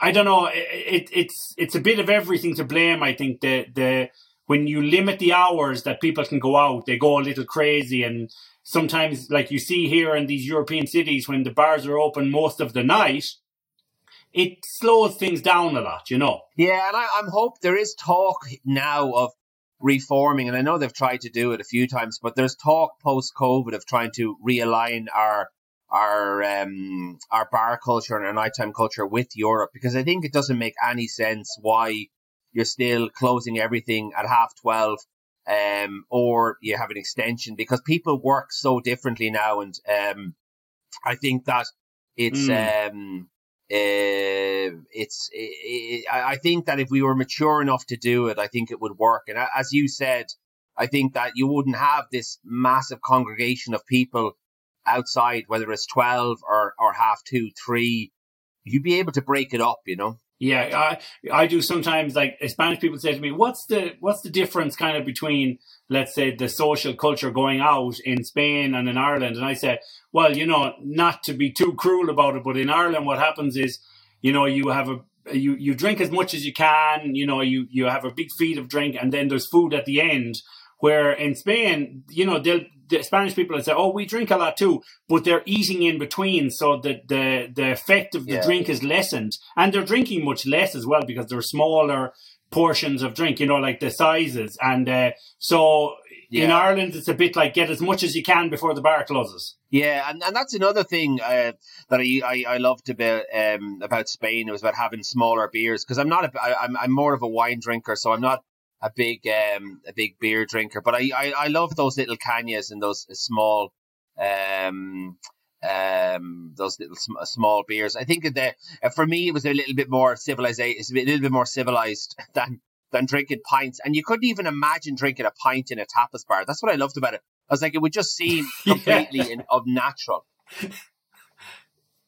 I don't know, it, it's, it's a bit of everything to blame. I think the, the, when you limit the hours that people can go out, they go a little crazy. And sometimes, like you see here in these European cities, when the bars are open most of the night, it slows things down a lot, you know. Yeah, and I, I'm hope there is talk now of reforming, and I know they've tried to do it a few times, but there's talk post COVID of trying to realign our our um, our bar culture and our nighttime culture with Europe because I think it doesn't make any sense why you're still closing everything at half twelve um, or you have an extension because people work so differently now, and um, I think that it's mm. um, uh, it's it, I think that if we were mature enough to do it, I think it would work. And as you said, I think that you wouldn't have this massive congregation of people outside, whether it's twelve or or half two, three. You'd be able to break it up, you know. Yeah, I I do sometimes like Spanish people say to me, "What's the what's the difference kind of between let's say the social culture going out in Spain and in Ireland?" And I say, "Well, you know, not to be too cruel about it, but in Ireland, what happens is, you know, you have a you you drink as much as you can, you know, you you have a big feed of drink, and then there's food at the end." Where in Spain, you know, they'll the Spanish people will say, "Oh, we drink a lot too," but they're eating in between, so that the the effect of the yeah. drink is lessened, and they're drinking much less as well because they're smaller portions of drink, you know, like the sizes, and uh, so yeah. in Ireland it's a bit like get as much as you can before the bar closes. Yeah, and, and that's another thing uh, that I, I, I loved about um, about Spain. It was about having smaller beers because I'm not a I, I'm I'm more of a wine drinker, so I'm not a big um a big beer drinker, but I I, I love those little cañas and those small um um those little sm- small beers. I think that uh, for me it was a little bit more civilized. It's a, bit, a little bit more civilized than than drinking pints, and you couldn't even imagine drinking a pint in a tapas bar. That's what I loved about it. I was like, it would just seem completely yeah. in, of natural.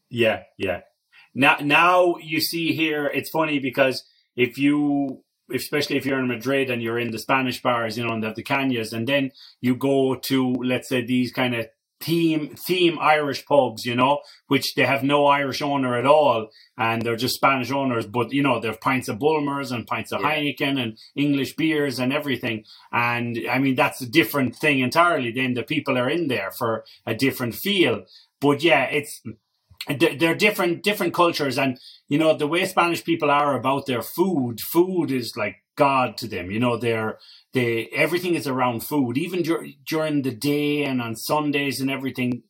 Yeah, yeah. Now, now you see here, it's funny because if you especially if you're in Madrid and you're in the Spanish bars, you know, and the, the cañas, and then you go to, let's say, these kind of theme theme Irish pubs, you know, which they have no Irish owner at all, and they're just Spanish owners. But you know, there's pints of Bulmers and pints of yeah. Heineken and English beers and everything. And I mean, that's a different thing entirely. Then the people are in there for a different feel. But yeah, it's they're different different cultures. And you know the way spanish people are about their food food is like god to them. You know they're they everything is around food. Even dur- during the day and on sundays and everything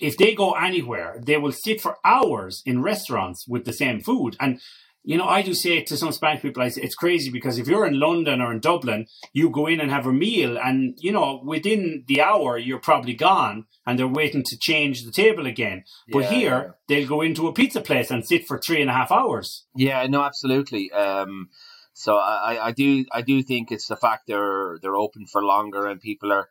if they go anywhere they will sit for hours in restaurants with the same food. And you know, I do say to some Spanish people, I say it's crazy because if you're in London or in Dublin, you go in and have a meal, and you know, within the hour, you're probably gone, and they're waiting to change the table again. But yeah, here, yeah. they'll go into a pizza place and sit for three and a half hours. Yeah, no, absolutely. Um, So I, I do I do think it's the fact they're they're open for longer and people are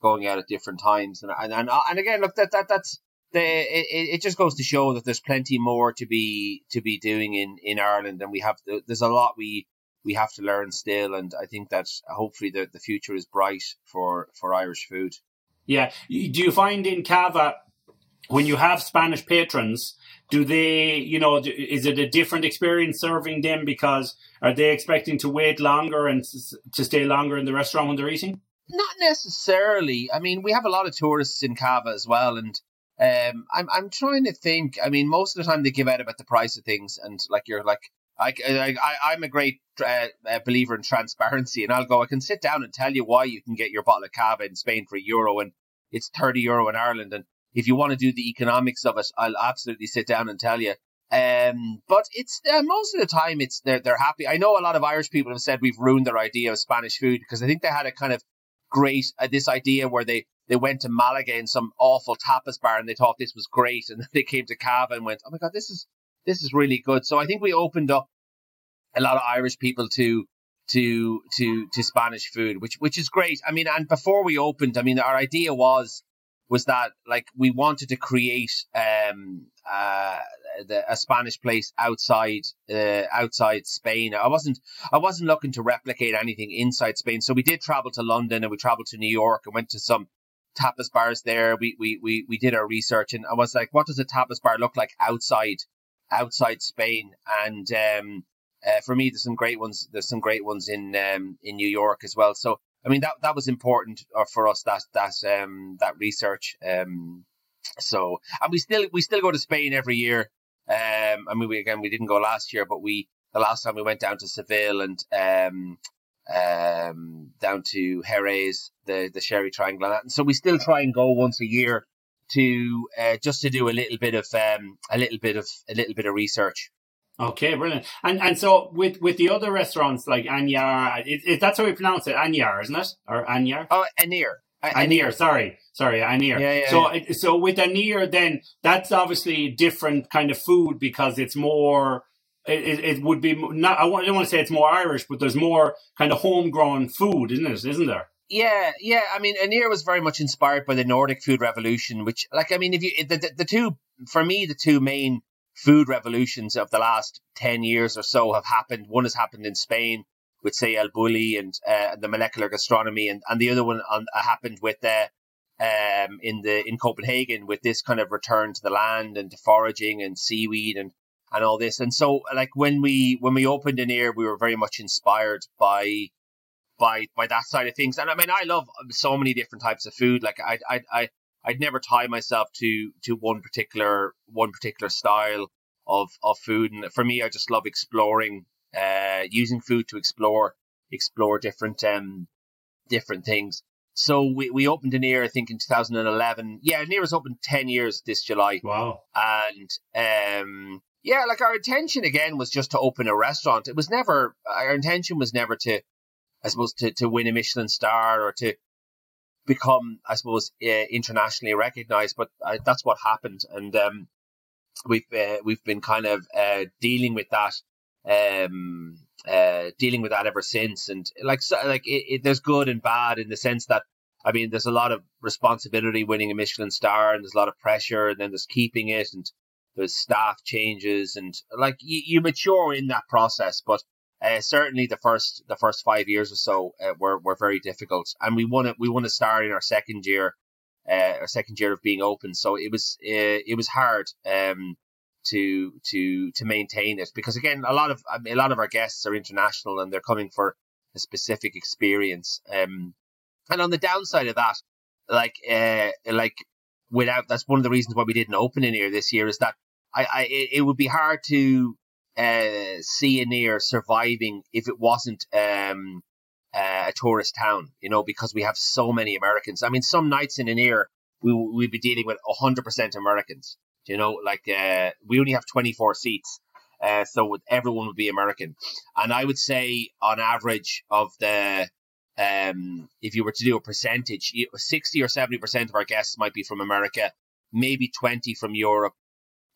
going out at different times and and and, and again look that that that's the it, it just goes to show that there's plenty more to be to be doing in in Ireland and we have there's a lot we we have to learn still and I think that hopefully the the future is bright for for Irish food. Yeah, do you find in Cava when you have Spanish patrons, do they, you know, is it a different experience serving them because are they expecting to wait longer and to stay longer in the restaurant when they're eating? Not necessarily. I mean, we have a lot of tourists in Cava as well, and um, I'm I'm trying to think. I mean, most of the time they give out about the price of things, and like you're like, I, I I'm a great uh, believer in transparency, and I'll go. I can sit down and tell you why you can get your bottle of Cava in Spain for a euro, and it's thirty euro in Ireland, and if you want to do the economics of it, I'll absolutely sit down and tell you. Um, but it's uh, most of the time it's they're they're happy. I know a lot of Irish people have said we've ruined their idea of Spanish food because I think they had a kind of great uh, this idea where they they went to Malaga in some awful tapas bar and they thought this was great, and then they came to Cava and went, oh my god, this is this is really good. So I think we opened up a lot of Irish people to to to to Spanish food, which which is great. I mean, and before we opened, I mean, our idea was was that like we wanted to create um uh the, a Spanish place outside uh, outside Spain. I wasn't I wasn't looking to replicate anything inside Spain. So we did travel to London and we traveled to New York and went to some tapas bars there. We we we we did our research and I was like, what does a tapas bar look like outside outside Spain? And um, uh, for me, there's some great ones. There's some great ones in um, in New York as well. So I mean that that was important uh, for us that that um, that research. Um, so and we still we still go to Spain every year. Um, I mean we again we didn't go last year, but we the last time we went down to Seville and um, um, down to Jerez, the the Sherry Triangle, and so we still try and go once a year to uh, just to do a little bit of um, a little bit of a little bit of research. Okay, brilliant. And and so with with the other restaurants like Anyar, it, it, that's how we pronounce it, Anyar, isn't it? Or Anyar? Oh, Aniar. Aniar, sorry, sorry, Aniar. Yeah, yeah, so, yeah. so with Aniar, then that's obviously different kind of food because it's more. It, it would be not. I don't want to say it's more Irish, but there's more kind of homegrown food, isn't it? Isn't there? Yeah, yeah. I mean, Aniar was very much inspired by the Nordic food revolution, which, like, I mean, if you the, the, the two for me, the two main food revolutions of the last 10 years or so have happened. One has happened in Spain with, say, El Bulli and uh, the molecular gastronomy, and, and the other one on, uh, happened with uh, um, in the in Copenhagen with this kind of return to the land and to foraging and seaweed and and all this. And so, like when we when we opened Aniar, we were very much inspired by by by that side of things. And I mean, I love so many different types of food. Like I I I I'd never tie myself to to one particular one particular style of of food. And for me, I just love exploring, uh, using food to explore explore different um different things. So we, we opened Aniar, I think, in 2011. Yeah, Aniar was open 10 years this July. Wow. And um, yeah, like our intention again was just to open a restaurant. It was never our intention was never to, I suppose, to to win a Michelin star or to become, I suppose, uh, internationally recognized. But that's what happened, and um, we've uh, we've been kind of uh, dealing with that, um, uh, dealing with that ever since. And like so, like it, it, there's good and bad in the sense that. I mean, there's a lot of responsibility winning a Michelin star, and there's a lot of pressure, and then there's keeping it, and there's staff changes, and like you, you mature in that process. But uh, certainly the first the first five years or so uh, were were very difficult, and we won it. We won a star in our second year, uh, our second year of being open. So it was uh, it was hard um, to to to maintain it because again, a lot of I mean, a lot of our guests are international and they're coming for a specific experience. Um, and on the downside of that, like uh, like without that's one of the reasons why we didn't open in here this year is that I, I it, would be hard to uh, see Aniar surviving if it wasn't um, uh, a tourist town, you know, because we have so many Americans. I mean, some nights in Aniar, we we'd be dealing with 100% Americans, you know, like uh, we only have 24 seats. Uh, so everyone would be American. And I would say on average of the, um, if you were to do a percentage, 60 or 70% of our guests might be from America, maybe 20 from Europe,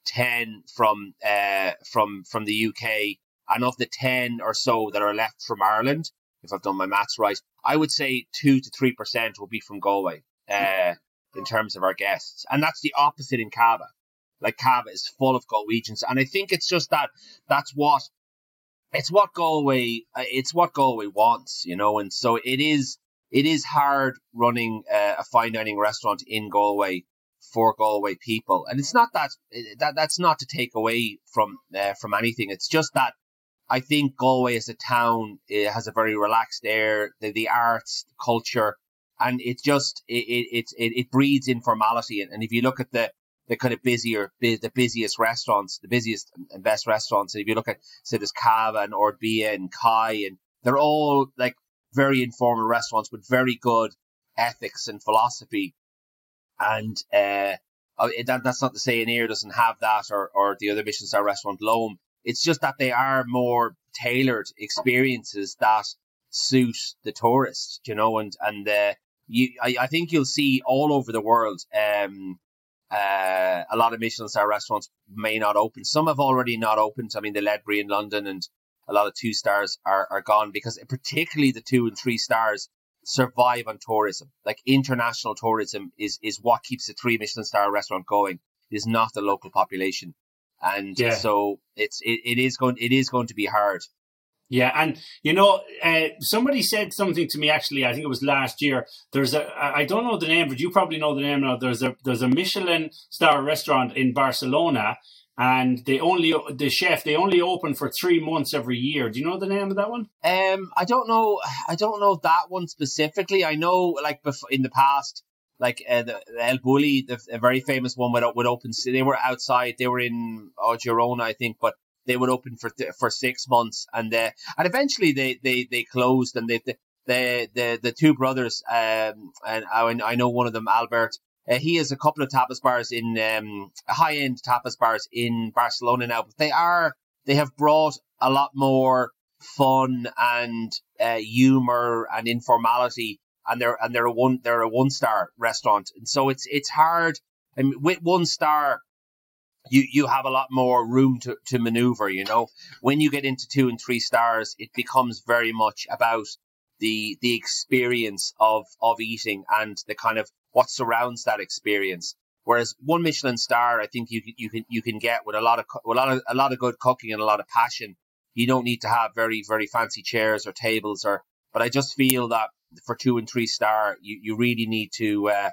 10 from uh, from from the UK And of the 10 or so that are left from Ireland, if I've done my maths right, I would say 2 to 3% will be from Galway uh, in terms of our guests. And that's the opposite in Cava. Like Cava is full of Galwegians. And I think it's just that that's what it's what Galway uh, it's what Galway wants, you know, and so it is it is hard running uh, a fine dining restaurant in Galway for Galway people, and it's not that that that's not to take away from uh, from anything. It's just that I think Galway as a town has a very relaxed air, the, the arts, the culture, and it just it it it, it breeds informality. And, and if you look at the the kind of busier, the busiest restaurants, the busiest and best restaurants. And if you look at, say, there's Cava and Ardbia and Kai, and they're all like very informal restaurants with very good ethics and philosophy. And uh, oh, that, that's not to say Aniar doesn't have that or, or the other Michelin star restaurant, Loam. It's just that they are more tailored experiences that suit the tourist, you know, and, and, uh, you, I, I think you'll see all over the world, um, uh, a lot of Michelin star restaurants may not open. Some have already not opened. I mean, the Ledbury in London and a lot of two stars are, are gone because particularly the two and three stars survive on tourism. Like international tourism is, is what keeps a three Michelin star restaurant going. It is not the local population. And yeah. so it's, it, it is going, it is going to be hard. Yeah, and you know, uh, somebody said something to me actually. I think it was last year. There's a I don't know the name, but you probably know the name now. There's a there's a Michelin star restaurant in Barcelona, and they only the chef they only open for three months every year. Do you know the name of that one? Um, I don't know. I don't know that one specifically. I know like before, in the past, like uh, the, El Bulli, the, a very famous one would would open. They were outside. They were in oh, Girona, I think, but they would open for th- for six months, and uh, and eventually they, they, they closed, and they, the the the two brothers, um, and I, I know one of them, Albert. Uh, he has a couple of tapas bars in um, high end tapas bars in Barcelona now, but they are they have brought a lot more fun and uh, humor and informality, and they're and they're a one they're a one star restaurant, and so it's it's hard. And with one star, you you have a lot more room to, to maneuver you know when you get into two and three stars it becomes very much about the the experience of of eating and the kind of what surrounds that experience. Whereas one michelin star i think you you can you can get with a lot of a lot of a lot of good cooking and a lot of passion. You don't need to have very very fancy chairs or tables or but i just feel that for two and three star you you really need to uh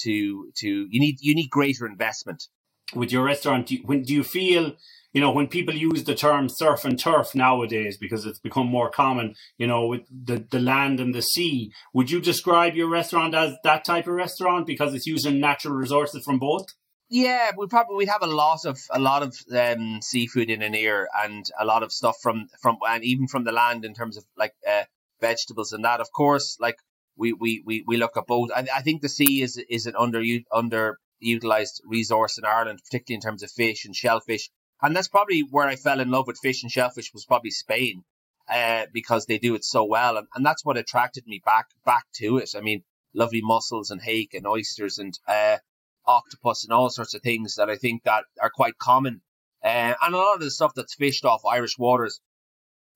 to to you need you need greater investment. With your restaurant, do you, when do you feel, you know, when people use the term surf and turf nowadays because it's become more common, you know, with the, the land and the sea, would you describe your restaurant as that type of restaurant because it's using natural resources from both? Yeah, we probably we'd have a lot of a lot of um, seafood in Aniar and a lot of stuff from from and even from the land in terms of like uh, vegetables and that. Of course, like we we we, we look at both. I, I think the sea is is an under under utilized resource in Ireland, particularly in terms of fish and shellfish. And that's probably where I fell in love with fish and shellfish was probably Spain, uh, because they do it so well. And, and that's what attracted me back, back to it. I mean, lovely mussels and hake and oysters and, uh, octopus and all sorts of things that I think that are quite common. Uh, and a lot of the stuff that's fished off Irish waters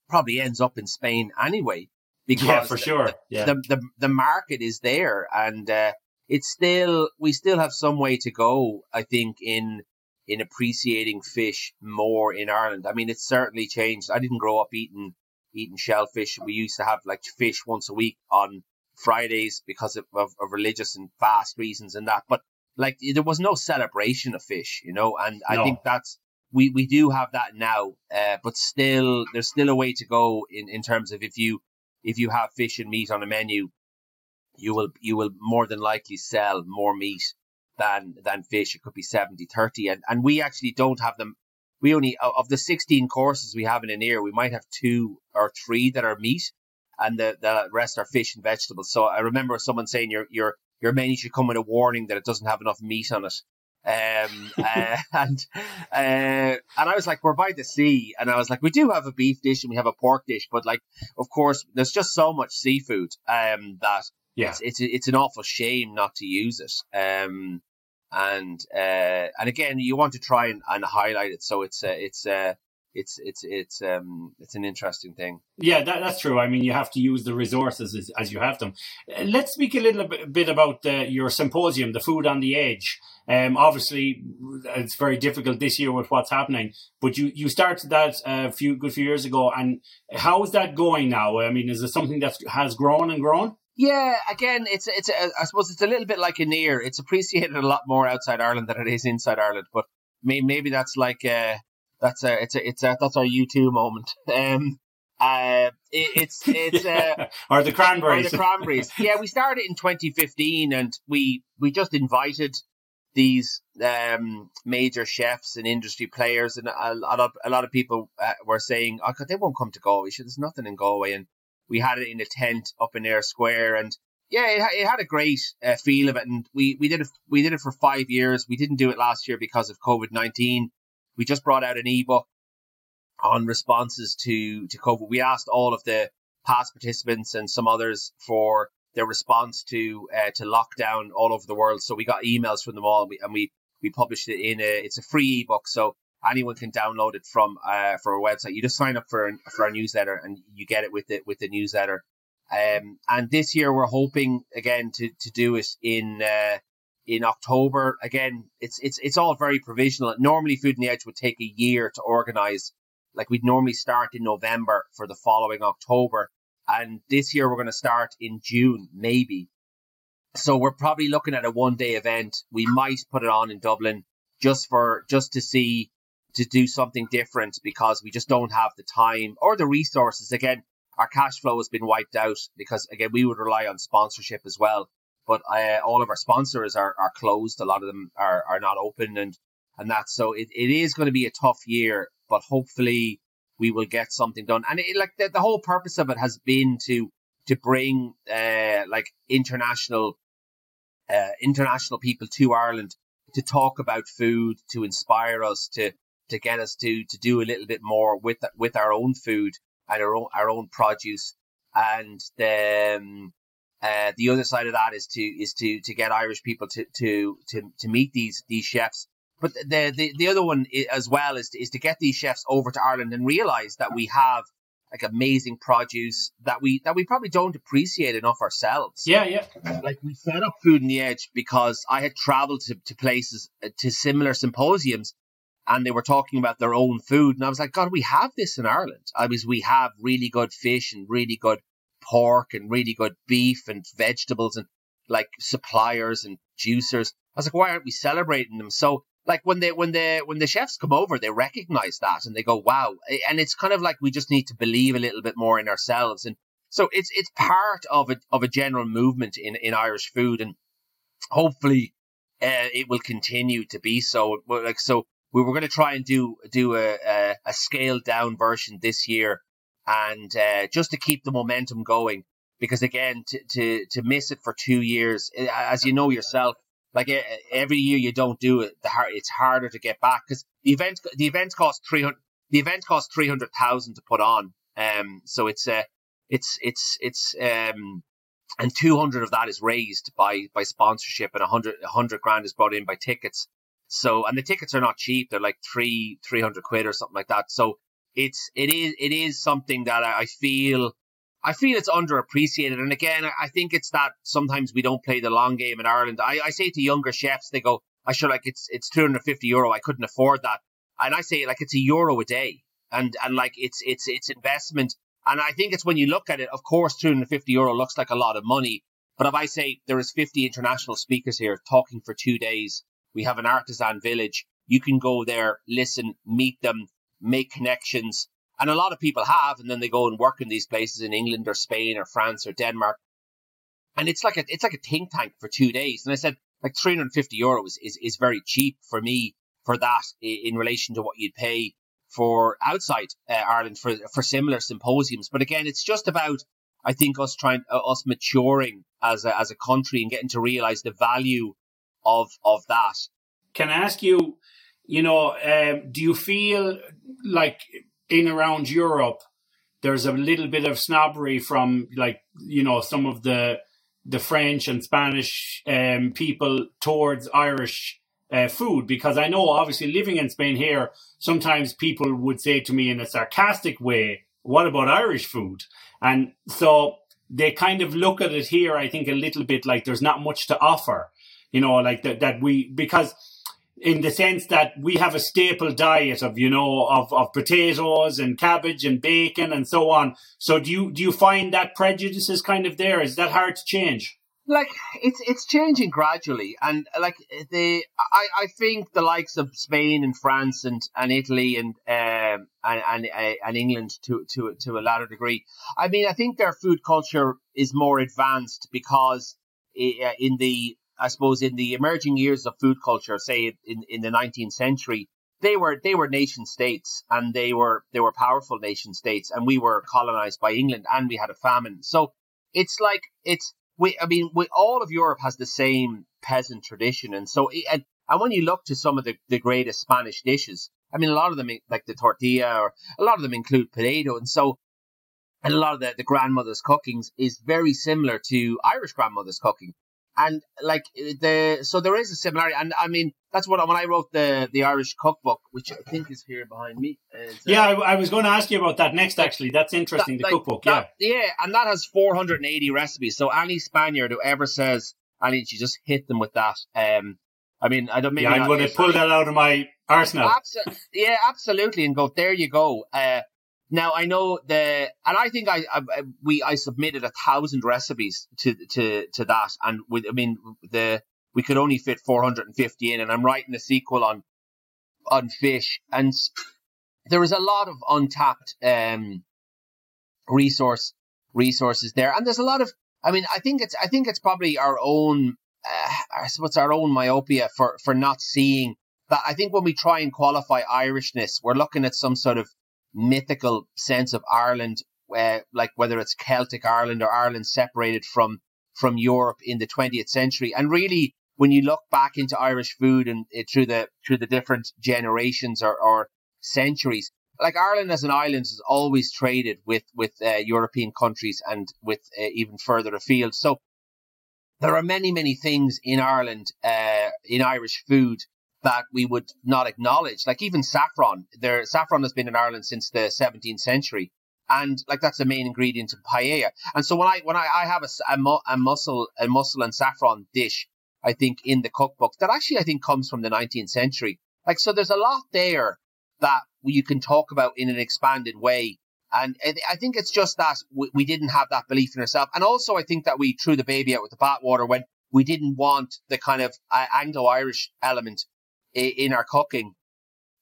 probably ends up in Spain anyway. Because yeah, for sure. Yeah. The, the, the market is there and, uh, it's still we still have some way to go. I think in in appreciating fish more in Ireland. I mean, it's certainly changed. I didn't grow up eating eating shellfish. We used to have like fish once a week on Fridays because of, of, of religious and fast reasons and that. But like there was no celebration of fish, you know. And no. I think that's we we do have that now, uh, but still there's still a way to go in in terms of if you if you have fish and meat on a menu you will you will more than likely sell more meat than than fish. It could be 70 30 and and we actually don't have them. We only of the 16 courses we have in Aniar, we might have two or three that are meat, and the the rest are fish and vegetables. So I remember someone saying your your your menu should come with a warning that it doesn't have enough meat on it. Um, uh, and, uh, and I was like, we're by the sea. And I was like, we do have a beef dish and we have a pork dish, but like, of course, there's just so much seafood, um, that yeah, it's, it's it's an awful shame not to use it. Um, and uh, and again, you want to try and, and highlight it so it's uh, it's uh, it's it's it's um it's an interesting thing. Yeah, that, that's true. I mean, you have to use the resources as, as you have them. Uh, let's speak a little bit, bit about uh, your symposium, the food on the edge. Um, obviously, it's very difficult this year with what's happening, but you, you started that a few good few years ago, and how is that going now? I mean, is it something that has grown and grown? Yeah, again, it's it's a, I suppose it's a little bit like Aniar. It's appreciated a lot more outside Ireland than it is inside Ireland, but maybe, maybe that's like uh, that's a it's a it's a that's our U two moment. Um, uh, it, it's it's uh, or the cranberries. Or the cranberries. yeah, we started in 2015, and we we just invited these um, major chefs and industry players, and a, a lot of a lot of people uh, were saying, "Oh, God, they won't come to Galway. There's nothing in Galway." And we had it in a tent up in Eyre Square, and yeah, it, it had a great uh, feel of it. And we we did it we did it for five years. We didn't do it last year because of COVID nineteen. We just brought out an ebook on responses to to COVID. We asked all of the past participants and some others for their response to uh, to lockdown all over the world. So we got emails from them all, and we, and we, we published it in a. It's a free ebook, so anyone can download it from uh, for our website. You just sign up for for our newsletter, and you get it with it with the newsletter. Um, and this year we're hoping again to to do it in uh, in October. Again, it's it's it's all very provisional. Normally, Food on the Edge would take a year to organize. Like we'd normally start in November for the following October, and this year we're going to start in June, maybe. So we're probably looking at a one day event. We might put it on in Dublin just for just to see to do something different because we just don't have the time or the resources. Again, our cash flow has been wiped out because again we would rely on sponsorship as well but uh, all of our sponsors are, are closed. A lot of them are, are not open and, and that. So it, it is going to be a tough year, but hopefully we will get something done. And it, like the, the whole purpose of it has been to, to bring, uh, like international, uh, international people to Ireland to talk about food, to inspire us, to, to get us to, to do a little bit more with, with our own food and our own, our own produce. And the, um, uh, the other side of that is to is to to get Irish people to to to, to meet these these chefs. But the, the the other one as well is to, is to get these chefs over to Ireland and realize that we have like amazing produce that we that we probably don't appreciate enough ourselves. Yeah, yeah. Like we set up Food on the Edge because I had traveled to, to places uh, to similar symposiums and they were talking about their own food and I was like, God, we have this in Ireland. I was we have really good fish and really good pork and really good beef and vegetables and like suppliers and juicers. I was like, why aren't we celebrating them? So like when they when the when the chefs come over, they recognize that and they go, wow. And it's kind of like we just need to believe a little bit more in ourselves. And so it's it's part of a of a general movement in in Irish food, and hopefully uh, it will continue to be so. Like so, we were going to try and do do a, a, a scaled down version this year and uh, just to keep the momentum going. Because again, to, to to miss it for two years, eh, as you know yourself, like every year you don't do it, the hard, it's harder to get back because the event the event costs three hundred the event costs three hundred thousand to put on. Um, so it's uh, it's it's it's um, and two hundred of that is raised by by sponsorship, and a hundred grand is brought in by tickets. So and the tickets are not cheap; they're like three three hundred quid or something like that. So it's it is it is something that I feel I feel it's underappreciated. And again, I think it's that sometimes we don't play the long game in Ireland. I, I say to younger chefs, they go, I should like it's it's 250 euro. I couldn't afford that. And I say like it's a euro a day. And and like it's it's it's investment. And I think it's when you look at it, of course, 250 euro looks like a lot of money. But if I say there is 50 international speakers here talking for two days, we have an artisan village. You can go there, listen, meet them, make connections. And a lot of people have, and then they go and work in these places in England or Spain or France or Denmark. And it's like a it's like a think tank for two days. And I said like 350 euros is, is very cheap for me for that in relation to what you'd pay for outside uh, Ireland for for similar symposiums. But again, it's just about I think us trying uh, us maturing as a, as a country and getting to realize the value of of that. Can I ask you? You know, um, do you feel like in around Europe, there's a little bit of snobbery from like you know some of the the French and Spanish um, people towards Irish uh, food because I know obviously living in Spain here, sometimes people would say to me in a sarcastic way, what about Irish food? And so they kind of look at it here, I think a little bit like there's not much to offer, you know, like that, that we, because in the sense that we have a staple diet of, you know, of, of potatoes and cabbage and bacon and so on. So do you, do you find that prejudice is kind of there? Is that hard to change? like it's it's changing gradually and like the i i think the likes of spain and france and and italy and um and and, uh, and england to to to a latter degree i mean i think their food culture is more advanced because uh, in the i suppose in the emerging years of food culture say in in the 19th century they were they were nation states and they were they were powerful nation states and we were colonized by england and we had a famine. So it's like it's we, I mean, we, all of Europe has the same peasant tradition, and so and, and when you look to some of the, the greatest Spanish dishes, I mean, a lot of them like the tortilla, or a lot of them include potato, and so and a lot of the, the grandmother's cookings is very similar to Irish grandmother's cooking and like the so there is a similarity and i mean that's what when i wrote the the irish cookbook which i think is here behind me is, uh, yeah I, I, was going to ask you about that next actually. That's interesting that, the like, cookbook that, yeah yeah and that has 480 recipes. So any spaniard who ever says i need to just hit them with that um i mean i don't maybe yeah, i'm going to pull that out of my arsenal. Absol- yeah absolutely and go there you go. Uh now I know the, and I think I, I, we I submitted a thousand recipes to to to that, and with I mean the we could only fit 450 in, and I'm writing a sequel on on fish, and there is a lot of untapped um resource resources there, and there's a lot of. I mean, I think it's I think it's probably our own, uh, I suppose our own myopia for for not seeing that. I think when we try and qualify Irishness, we're looking at some sort of mythical sense of Ireland, uh, like whether it's Celtic Ireland or Ireland separated from from Europe in the 20th century. And really, when you look back into Irish food and uh, through the through the different generations or, or centuries, like Ireland as an island has always traded with with uh, European countries and with uh, even further afield. So there are many many things in Ireland uh, in Irish food that we would not acknowledge. Like even saffron, there saffron has been in Ireland since the 17th century, and like that's the main ingredient in paella. And so when I when I, I have a, a, a mussel a mussel and saffron dish, I think in the cookbook that actually I think comes from the 19th century. Like so, there's a lot there that you can talk about in an expanded way. And I think it's just that we didn't have that belief in ourselves. And also, I think that we threw the baby out with the bathwater when we didn't want the kind of uh, Anglo-Irish element in our cooking.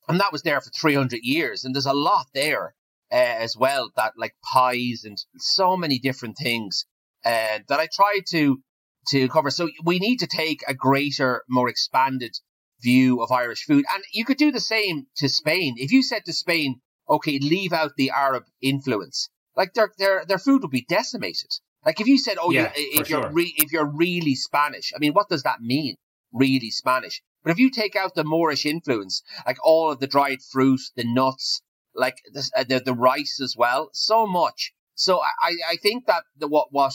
And that was there for 300 years. And there's a lot there uh, as well that like pies and so many different things uh, that I tried to, to cover. So we need to take a greater, more expanded view of Irish food. And you could do the same to Spain. If you said to Spain, okay, leave out the Arab influence, like their, their, their food would be decimated. Like if you said, oh, yeah, you, if you're re- if you're really Spanish, I mean, what does that mean? Really Spanish? But if you take out the Moorish influence, like all of the dried fruit, the nuts, like the, uh, the, the rice as well, so much. So I, I think that the, what, what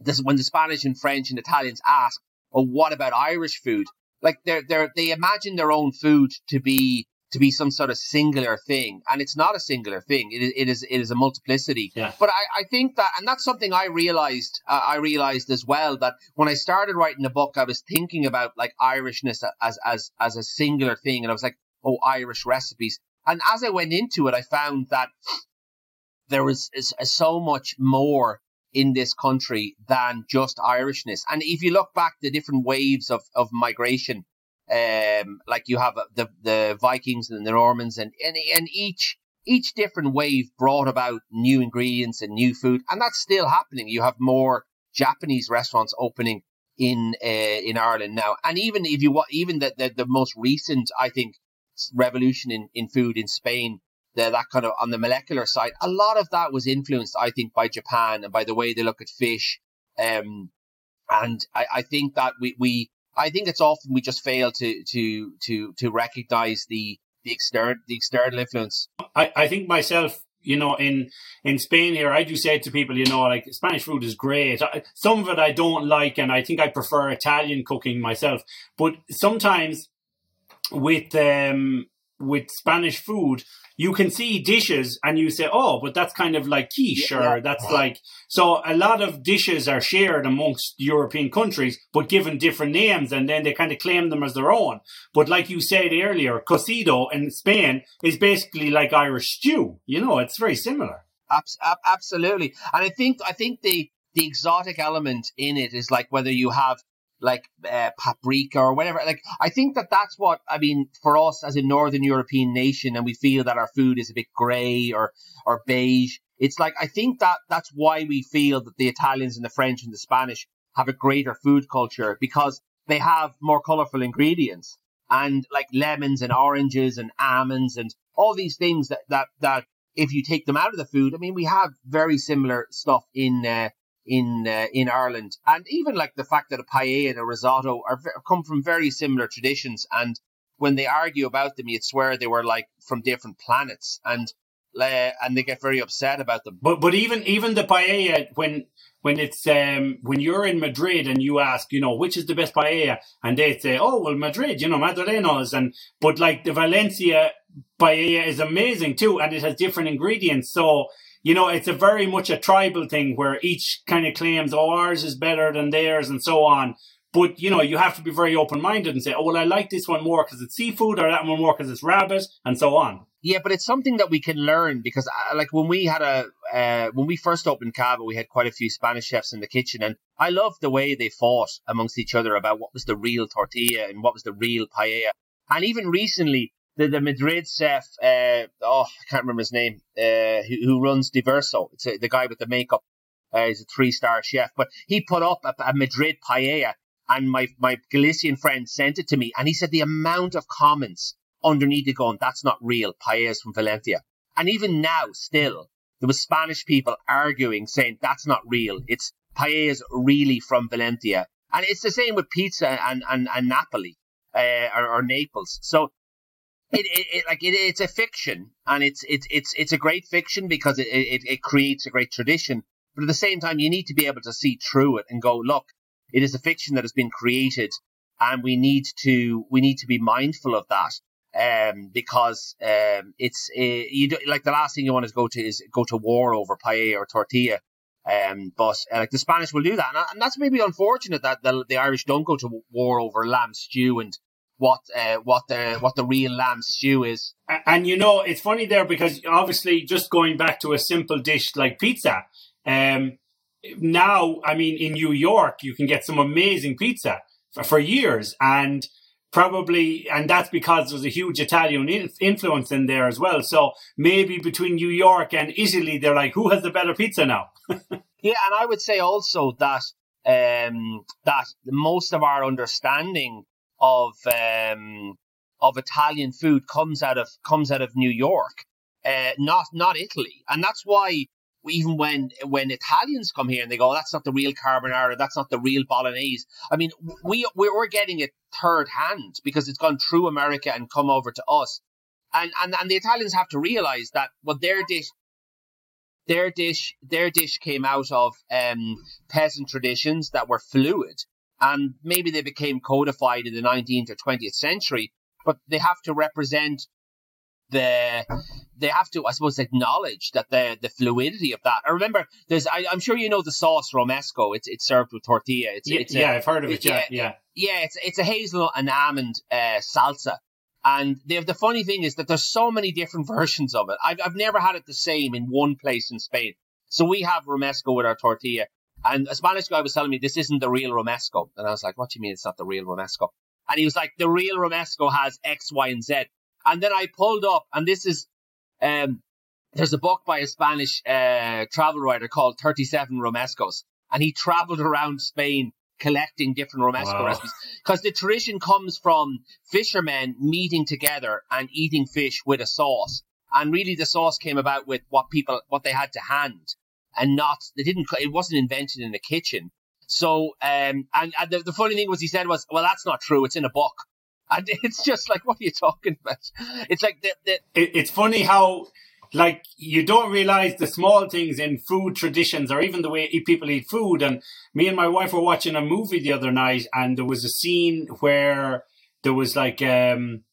this, when the Spanish and French and Italians ask, oh, what about Irish food? Like they're, they're, they imagine their own food to be to be some sort of singular thing, and it's not a singular thing. It is it is it is a multiplicity. Yeah. But I, I think that, and that's something I realized. Uh, I realized as well that when I started writing the book, I was thinking about like Irishness as as as a singular thing, and I was like, oh, Irish recipes. And as I went into it, I found that there was is, is so much more in this country than just Irishness. And if you look back the different waves of, of migration um, like you have the the Vikings and the Normans, and, and and each each different wave brought about new ingredients and new food, and that's still happening. You have more Japanese restaurants opening in uh, in Ireland now, and even if you even the, the the most recent, I think, revolution in in food in Spain, the, that kind of on the molecular side, a lot of that was influenced, I think, by Japan and by the way they look at fish. Um, and I, I think that we, we I think it's often we just fail to to to to recognize the the external the external influence. I, I think myself, you know, in in Spain here, I do say to people, you know, like Spanish food is great. I, some of it I don't like, and I think I prefer Italian cooking myself. But sometimes with um, with Spanish food, you can see dishes and you say, oh, but that's kind of like quiche Yeah, or that's uh-huh. like, so a lot of dishes are shared amongst European countries, but given different names and then they kind of claim them as their own. But like you said earlier, cocido in Spain is basically like Irish stew. You know, it's very similar. Abs- ab- absolutely. And I think I think the the exotic element in it is like whether you have like uh, paprika or whatever. Like I think that that's what I mean for us as a northern European nation, and we feel that our food is a bit grey or or beige. It's like I think that that's why we feel that the Italians and the French and the Spanish have a greater food culture because they have more colorful ingredients and like lemons and oranges and almonds and all these things that that that if you take them out of the food, I mean, we have very similar stuff in uh, in uh, in Ireland, and even like the fact that a paella and a risotto are come from very similar traditions. And when they argue about them, you'd swear they were like from different planets, and uh, and they get very upset about them. But but even even the paella when when it's um when you're in Madrid and you ask you know which is the best paella and they say oh well Madrid you know Madrileños and but like the Valencia paella is amazing too and it has different ingredients so you know it's a very much a tribal thing where each kind of claims oh ours is better than theirs and so on but you know you have to be very open minded and say oh well I like this one more because it's seafood or that one more because it's rabbit and so on. Yeah, but it's something that we can learn because, uh, like, when we had a uh, when we first opened Cava, we had quite a few Spanish chefs in the kitchen, and I loved the way they fought amongst each other about what was the real tortilla and what was the real paella. And even recently, the, the Madrid chef, uh, oh, I can't remember his name, uh, who, who runs DiverXO. It's a, the guy with the makeup. Uh, he's a three star chef, but he put up a, a Madrid paella, and my my Galician friend sent it to me, and he said the amount of comments underneath it going, that's not real. Paellas from Valencia. And even now, still, there was Spanish people arguing, saying that's not real. It's paellas really from Valencia. And it's the same with pizza and, and, and Napoli, uh, or, or Naples. So, it, it, it like it, it's a fiction and it's, it's, it's, it's a great fiction because it, it, it creates a great tradition. But at the same time, you need to be able to see through it and go, look, it is a fiction that has been created and we need to, we need to be mindful of that um, because um, it's uh, you do, like the last thing you want to go to is go to war over paella or tortilla. Um, but uh, like the Spanish will do that, and, and that's maybe unfortunate that the, the Irish don't go to war over lamb stew and what uh, what the what the real lamb stew is. And you know, it's funny there because obviously, just going back to a simple dish like pizza, um, now I mean, in New York, you can get some amazing pizza for, for years, and probably, and that's because there's a huge Italian in, influence in there as well. So maybe between New York and Italy, they're like, who has the better pizza now? yeah, and I would say also that um, that most of our understanding of um, of Italian food comes out of comes out of New York, uh, not not Italy, and that's why even when when Italians come here and they go, that's not the real carbonara, that's not the real bolognese. I mean, we we're getting it third hand because it's gone through America and come over to us, and and and the Italians have to realize that what their dish. Their dish, their dish came out of um, peasant traditions that were fluid, and maybe they became codified in the 19th or 20th century. But they have to represent the they have to, I suppose, acknowledge that the the fluidity of that. I remember there's, I, am sure you know the sauce romesco. It's it's served with tortilla. It's, yeah, it's yeah I've heard of it. Yeah, yeah, yeah. It's it's a hazelnut and almond uh, salsa. And the, the funny thing is that there's so many different versions of it. I've, I've never had it the same in one place in Spain. So we have romesco with our tortilla. And a Spanish guy was telling me this isn't the real romesco. And I was like, what do you mean it's not the real romesco? And he was like, the real romesco has X, Y, and Z. And then I pulled up, and this is, um, there's a book by a Spanish uh, travel writer called 37 Romescos. And he traveled around Spain collecting different romesco Wow. recipes because the tradition comes from fishermen meeting together and eating fish with a sauce. And really, the sauce came about with what people what they had to hand, and not they didn't. It wasn't invented in the kitchen. So, um, and, and the, the funny thing was, he said was, well, that's not true. It's in a book. And it's just like, what are you talking about? It's like the, the it, it's funny how like you don't realize the small things in food traditions or even the way people eat food and me and my wife were watching a movie the other night and there was a scene where there was like um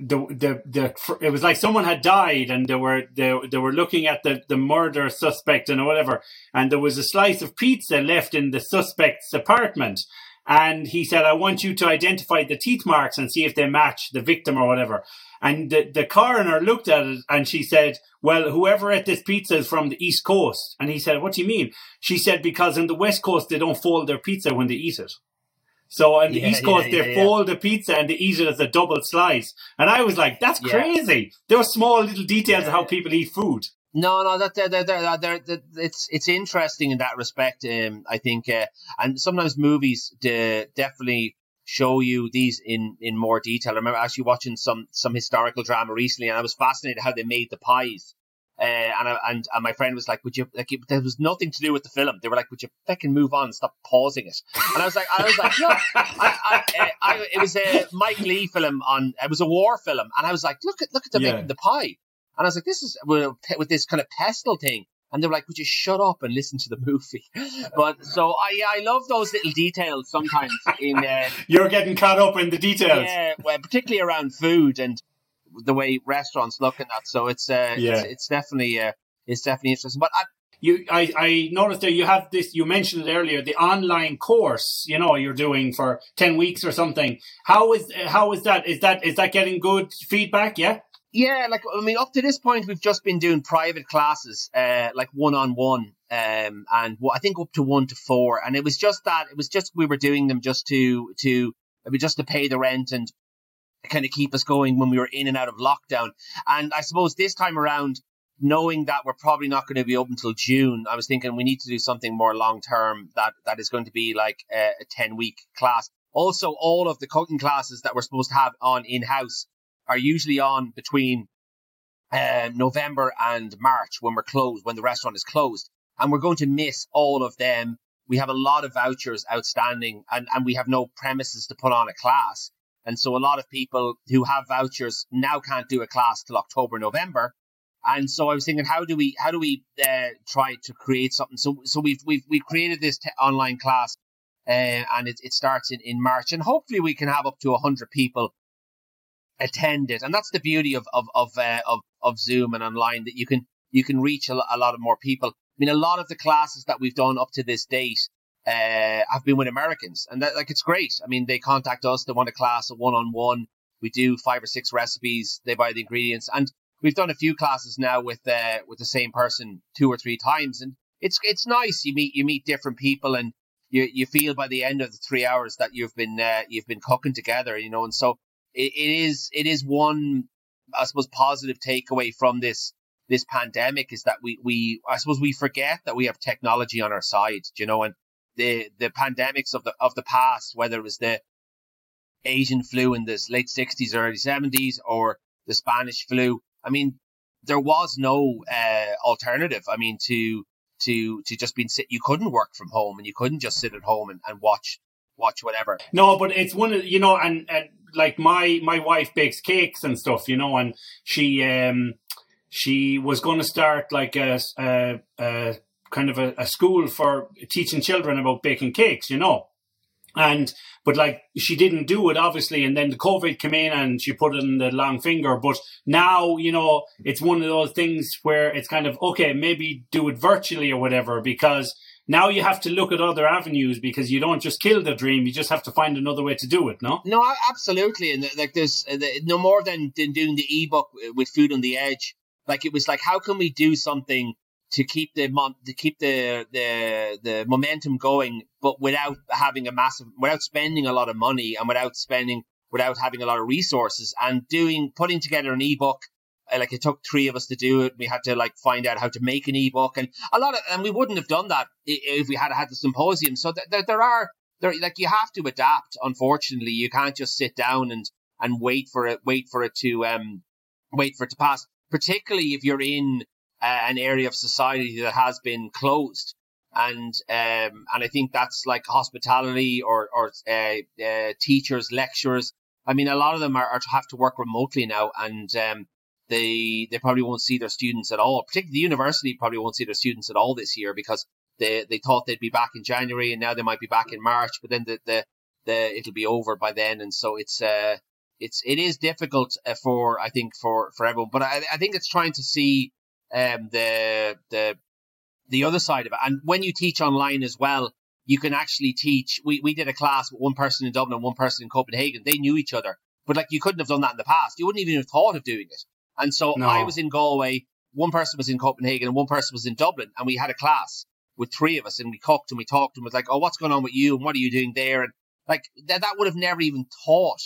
the the the it was like someone had died and they were they, they were looking at the the murder suspect and whatever. And there was a slice of pizza left in the suspect's apartment. And he said I want you to identify the teeth marks and see if they match the victim or whatever. And the, the coroner looked at it and she said well whoever ate this pizza is from the east coast. And he said what do you mean? She said because in the west coast they don't fold their pizza when they eat it so on the Yeah, East Coast, yeah, they yeah, fold the pizza and they eat it as a double slice. And I was like, that's crazy. There were small little details of how people eat food. No, no, that they're, they're, they're, they're, it's it's interesting in that respect. Um, I think, uh, and sometimes movies de- definitely show you these in, in more detail. I remember actually watching some some historical drama recently, and I was fascinated how they made the pies. Uh, and, I, and and my friend was like, "Would you like?" It, there was nothing to do with the film. They were like, "Would you fucking move on? Stop pausing it." And I was like, "I was like, look, I, I, uh, I, it was a Mike Leigh film on. It was a war film, and I was like, look at look at them Yeah. making the pie." And I was like, this is with, with this kind of pestle thing. And they were like, would you shut up and listen to the movie? But so I I love those little details sometimes in uh, You're getting caught up in the details. yeah, well, particularly around food and the way restaurants look at that. So it's uh, Yeah. it's, it's definitely uh, it's definitely interesting. But I, You, I, I noticed that you have this, you mentioned it earlier, the online course, you know, you're doing for 10 weeks or something. How is, how is that? Is that, is that getting good feedback? Yeah. Yeah, like I mean, up to this point, we've just been doing private classes, uh, like one on one, um, and wh- I think up to one to four, and it was just that it was just we were doing them just to to I mean, just to pay the rent and kind of keep us going when we were in and out of lockdown. And I suppose this time around, knowing that we're probably not going to be open until June, I was thinking we need to do something more long term that that is going to be like a, a ten week class. Also, all of the cooking classes that we're supposed to have on in house are usually on between uh, November and March when we're closed, when the restaurant is closed. And we're going to miss all of them. We have a lot of vouchers outstanding and, and we have no premises to put on a class. And so a lot of people who have vouchers now can't do a class till October, November. And so I was thinking, how do we, how do we uh, try to create something? So, so we've, we've, we've created this online class uh, and it, it starts in, in March and hopefully we can have up to 100 people attend it. And that's the beauty of, of, of, uh, of, of Zoom and online that you can, you can reach a, a lot of more people. I mean, a lot of the classes that we've done up to this date, uh, have been with Americans and that, like, it's great. I mean, they contact us, they want a class, a one on one. We do five or six recipes. They buy the ingredients and we've done a few classes now with, uh, with the same person two or three times. And it's, it's nice. You meet, you meet different people and you, you feel by the end of the three hours that you've been, uh, you've been cooking together, you know, and so it, it is, it is one, I suppose, positive takeaway from this, this pandemic is that we, we, I suppose we forget that we have technology on our side, you know, and the, the pandemics of the, of the past, whether it was the Asian flu in the late sixties, early seventies or the Spanish flu. I mean, there was no, uh, alternative. I mean, to, to, to just being sit, you couldn't work from home and you couldn't just sit at home and, and watch, watch whatever. No, but it's one of you know, and, and like my my wife bakes cakes and stuff, you know, and she um she was going to start like a, a, a kind of a, a school for teaching children about baking cakes, you know. And but like she didn't do it obviously, and then the COVID came in and she put it in the long finger. But now you know it's one of those things where it's kind of okay, maybe do it virtually or whatever because now you have to look at other avenues because you don't just kill the dream, you just have to find another way to do it. No, No, absolutely, and like there's uh, no more than, than doing the ebook with Food on the Edge. Like it was like, how can we do something to keep the to keep the the the momentum going, but without having a massive, without spending a lot of money, and without spending, without having a lot of resources, and doing putting together an ebook. uh, Like it took three of us to do it. We had to like find out how to make an ebook, and a lot of, and we wouldn't have done that if we had had the symposium. So th- th- there are there like you have to adapt unfortunately you can't just sit down and and wait for it wait for it to um wait for it to pass particularly if you're in an area of society that has been closed. And um and i think that's like hospitality or or uh, uh, teachers lecturers. I mean a lot of them are, are to have to work remotely now and um they they probably won't see their students at all. Particularly the university probably won't see their students at all this year because they they thought they'd be back in January and now they might be back in March, but then the the, the it'll be over by then, and so it's uh it's it is difficult uh, for I think for for everyone, but I, I think it's trying to see um, the the the other side of it. And when you teach online as well, you can actually teach. We we did a class with one person in Dublin, one person in Copenhagen. They knew each other, but like you couldn't have done that in the past. You wouldn't even have thought of doing it. And so No. I was in Galway, one person was in Copenhagen, and one person was in Dublin, and we had a class with three of us, and we cooked and we talked and was like, "Oh, what's going on with you? And what are you doing there?" And like that, that would have never even thought.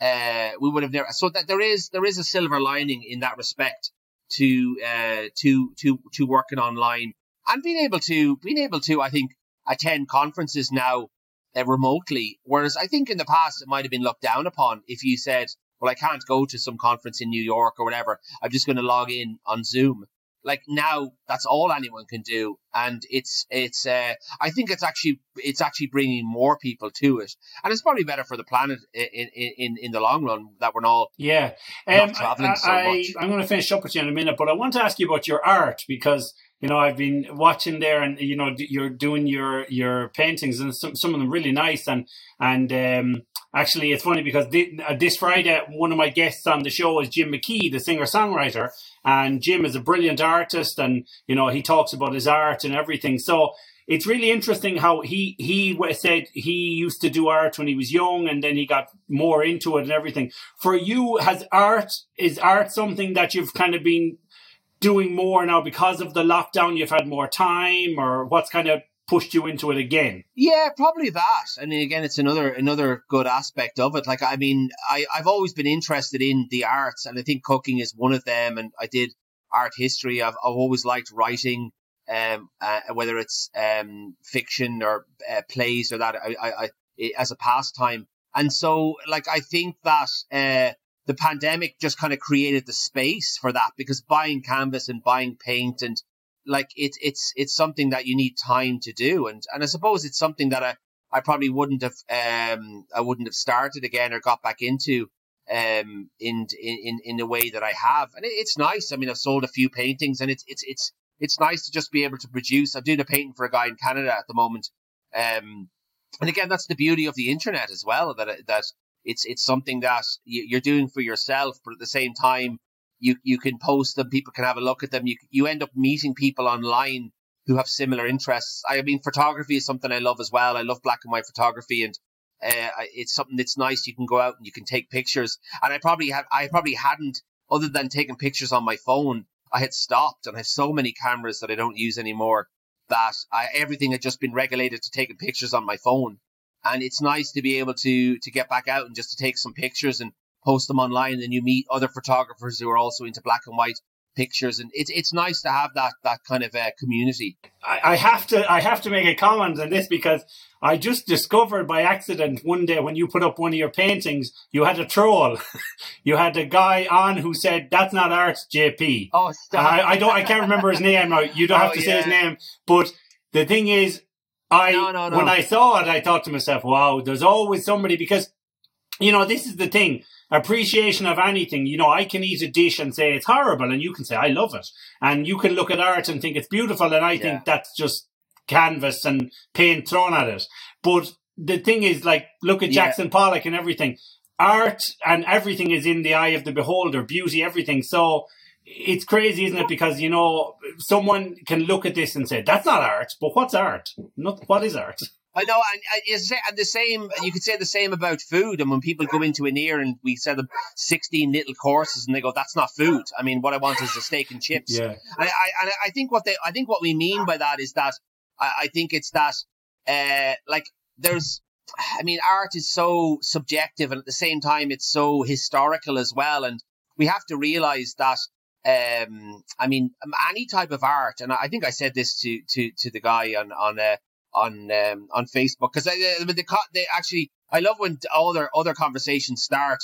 Uh, we would have never. So that there is there is a silver lining in that respect to uh to to to working online and being able to being able to I think attend conferences now uh, remotely. Whereas I think in the past it might have been looked down upon if you said, "Well, I can't go to some conference in New York or whatever. I'm just going to log in on Zoom." Like now, that's all anyone can do, and it's it's. Uh, I think it's actually it's actually bringing more people to it, and it's probably better for the planet in in in, in the long run that we're all Yeah, Not um, travelling I, so I, much. I'm going to finish up with you in a minute, but I want to ask you about your art because you know I've been watching there, and you know, you're doing your your paintings, and some some of them really nice, and and um, actually it's funny because thi- uh, this Friday one of my guests on the show is Jim McKee, the singer songwriter, and Jim is a brilliant artist, and you know he talks about his art and everything, so. It's really interesting how he he said he used to do art when he was young, and then he got more into it and everything. For you has art is art something that you've kind of been doing more now because of the lockdown you've had more time or what's kind of pushed you into it again Yeah, probably that. I mean, again, it's another another good aspect of it. Like, I mean, I I've always been interested in the arts, and I think cooking is one of them. And I did art history. I've I've always liked writing, um, uh, whether it's um fiction or uh, plays or that. I, I, I as a pastime. And so, like, I think that uh, the pandemic just kind of created the space for that because buying canvas and buying paint and like it's it's it's something that you need time to do. And and I suppose it's something that I I probably wouldn't have um I wouldn't have started again or got back into um in in in the way that I have. And it, it's nice. I mean I've sold a few paintings and it's it's it's it's nice to just be able to produce. I'm doing a painting for a guy in Canada at the moment um and again that's the beauty of the internet as well that that it's it's something that you- you're doing for yourself but at the same time you you can post them people can have a look at them. You you end up meeting people online who have similar interests. I mean photography is something i love as well. I love black and white photography and uh, it's something that's nice. You can go out and you can take pictures. And i probably had i probably hadn't other than taking pictures on my phone i had stopped and i have so many cameras that i don't use anymore that I, everything had just been regulated to taking pictures on my phone and it's nice to be able to to get back out and just to take some pictures and post them online. And then you meet other photographers who are also into black and white pictures. And it's it's nice to have that that kind of uh, community. I, I have to I have to make a comment on this because I just discovered by accident one day when you put up one of your paintings you had a troll. You had a guy on who said that's not art JP oh stop. I, I don't I can't remember his name now. You don't Oh, have to say his name. But the thing is I No, no, no. when I saw it I thought to myself wow there's always somebody because you know this is the thing appreciation of anything you know I can eat a dish and say it's horrible and you can say I love it and you can look at art and think it's beautiful and I Yeah. think that's just canvas and paint thrown at it but the thing is like look at Yeah. Jackson Pollock and everything art and everything is in the eye of the beholder beauty everything so it's crazy, isn't it? Because you know, someone can look at this and say, "That's not art." But what's art? Not what is art? I know, and, and you say- and the same. You could say the same about food. And when people go into Aniar and we sell them sixteen little courses, and they go, "That's not food." I mean, what I want is a steak and chips. Yeah, And I, I think what they, I think what we mean by that is that I, I think it's that, uh, like there's, I mean, art is so subjective, and at the same time, it's so historical as well, and we have to realize that. Um, I mean, um, any type of art, and I I think I said this to to to the guy on on uh, on um, on Facebook because they, they, they actually I love when other other conversations start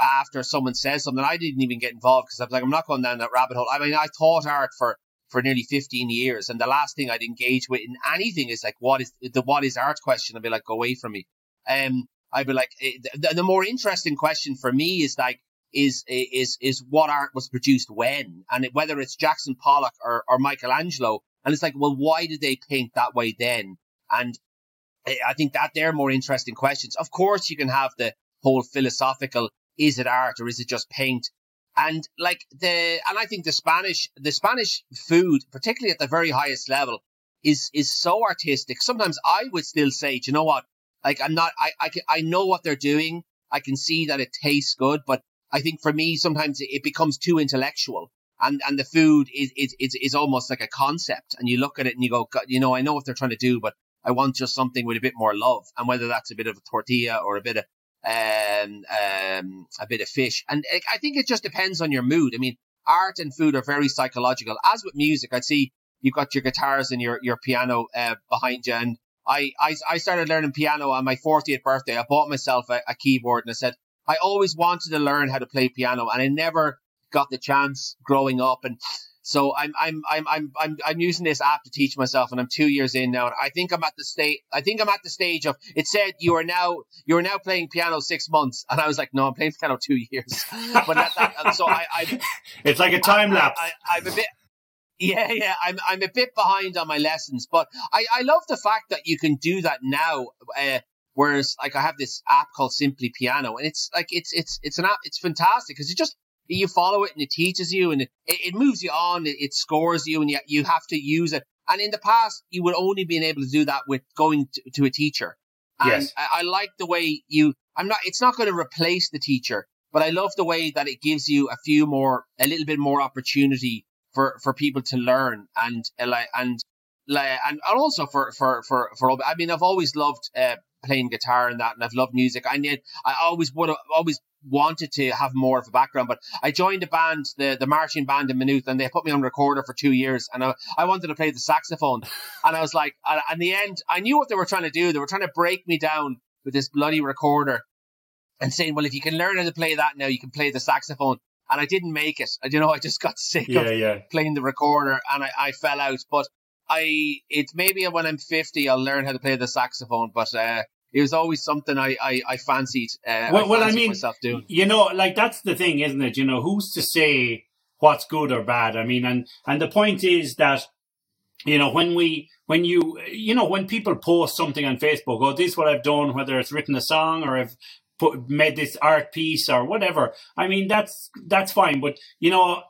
after someone says something. I didn't even get involved because I was like, I'm not going down that rabbit hole. I mean, I taught art for for nearly 15 years, and the last thing I'd engage with in anything is like, what is the what is art question? I'd be like, go away from me. Um, I'd be like, eh, the, the more interesting question for me is like, is is is what art was produced when, and whether it's Jackson Pollock or, or Michelangelo. And it's like, well, why did they paint that way then? And I think that they're more interesting questions. Of course, you can have the whole philosophical is it art or is it just paint? And like the, and I think the Spanish, the Spanish food, particularly at the very highest level, is is so artistic. Sometimes I would still say, you know what? Like I'm not, I I, can, I know what they're doing. I can see that it tastes good, but I think for me sometimes it becomes too intellectual. And, and the food is, is, is, is almost like a concept. And you look at it and you go, you know, I know what they're trying to do, but I want just something with a bit more love. And whether that's a bit of a tortilla or a bit of, um, um, a bit of fish. And I think it just depends on your mood. I mean, art and food are very psychological. As with music, I'd see you've got your guitars and your, your piano, uh, behind you. And I, I, I started learning piano on my 40th birthday. I bought myself a, a keyboard and I said, I always wanted to learn how to play piano and I never got the chance growing up. And so I'm, I'm, I'm, I'm, I'm, I'm using this app to teach myself and I'm two years in now. And I think I'm at the state, I think I'm at the stage of, it said you are now, you are now playing piano six months. And I was like, no, I'm playing piano two years. but that, that, so I, I, it's like a time lapse. I, I, I'm a bit, yeah, yeah, I'm I'm a bit behind on my lessons, but I, I love the fact that you can do that now. Uh, whereas, like, I have this app called Simply Piano, and it's like it's it's it's an app. It's fantastic because you just you follow it and it teaches you and it, it moves you on. It, it scores you, and you you have to use it. And in the past, you would only been able to do that with going to, to a teacher. And yes. I, I like the way you. I'm not. It's not going to replace the teacher, but I love the way that it gives you a few more, a little bit more opportunity for for people to learn and like and like and also for for for for I mean I've always loved uh, playing guitar and that and I've loved music I need I always would have always wanted to have more of a background but I joined a band the the marching band in Maynooth and they put me on recorder for two years and I, I wanted to play the saxophone and I was like in the end I knew what they were trying to do they were trying to break me down with this bloody recorder and saying well if you can learn how to play that now you can play the saxophone and I didn't make it. You know, I just got sick yeah, of yeah. playing the recorder and I, I fell out. But I, it's maybe when I'm 50, I'll learn how to play the saxophone. But, uh, it was always something I, I, I fancied. Uh, well, I well, I mean, myself doing. you know, like that's the thing, isn't it? You know, who's to say what's good or bad? I mean, and, and the point is that, you know, when we, when you, you know, when people post something on Facebook, oh, this is what I've done, whether it's written a song or I've put, made this art piece or whatever. I mean, that's, that's fine. But, you know,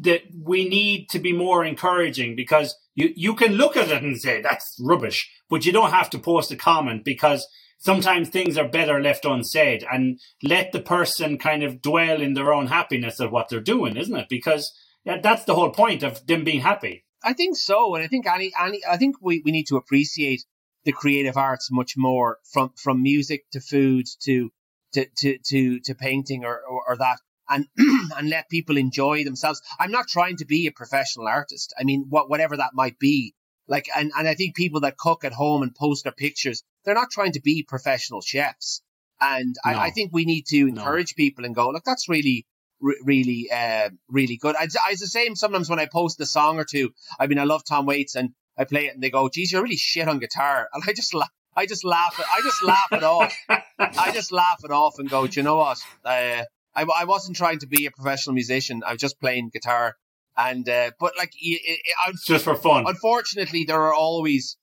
that we need to be more encouraging because you, you can look at it and say that's rubbish, but you don't have to post a comment because sometimes things are better left unsaid and let the person kind of dwell in their own happiness of what they're doing, isn't it? Because that's the whole point of them being happy. I think so. And I think any, any, I think we, we need to appreciate the creative arts much more from, from music to food to, to, to, to, to painting or, or, or that and and let people enjoy themselves. I'm not trying to be a professional artist. I mean, what whatever that might be. Like, and, and I think people that cook at home and post their pictures, they're not trying to be professional chefs. And no. I, I, think we need to encourage no. people and go, look, that's really, re- really, uh, really good. I, it's the same sometimes when I post a song or two. I mean, I love Tom Waits and I play it and they go, geez, you're really shit on guitar. And I just laugh. I just laugh. I just laugh it off. I just laugh it off and go, do you know what? Uh, I, I wasn't trying to be a professional musician. I was just playing guitar. And, uh, but like, it, it, I, just for fun. Unfortunately, there are always,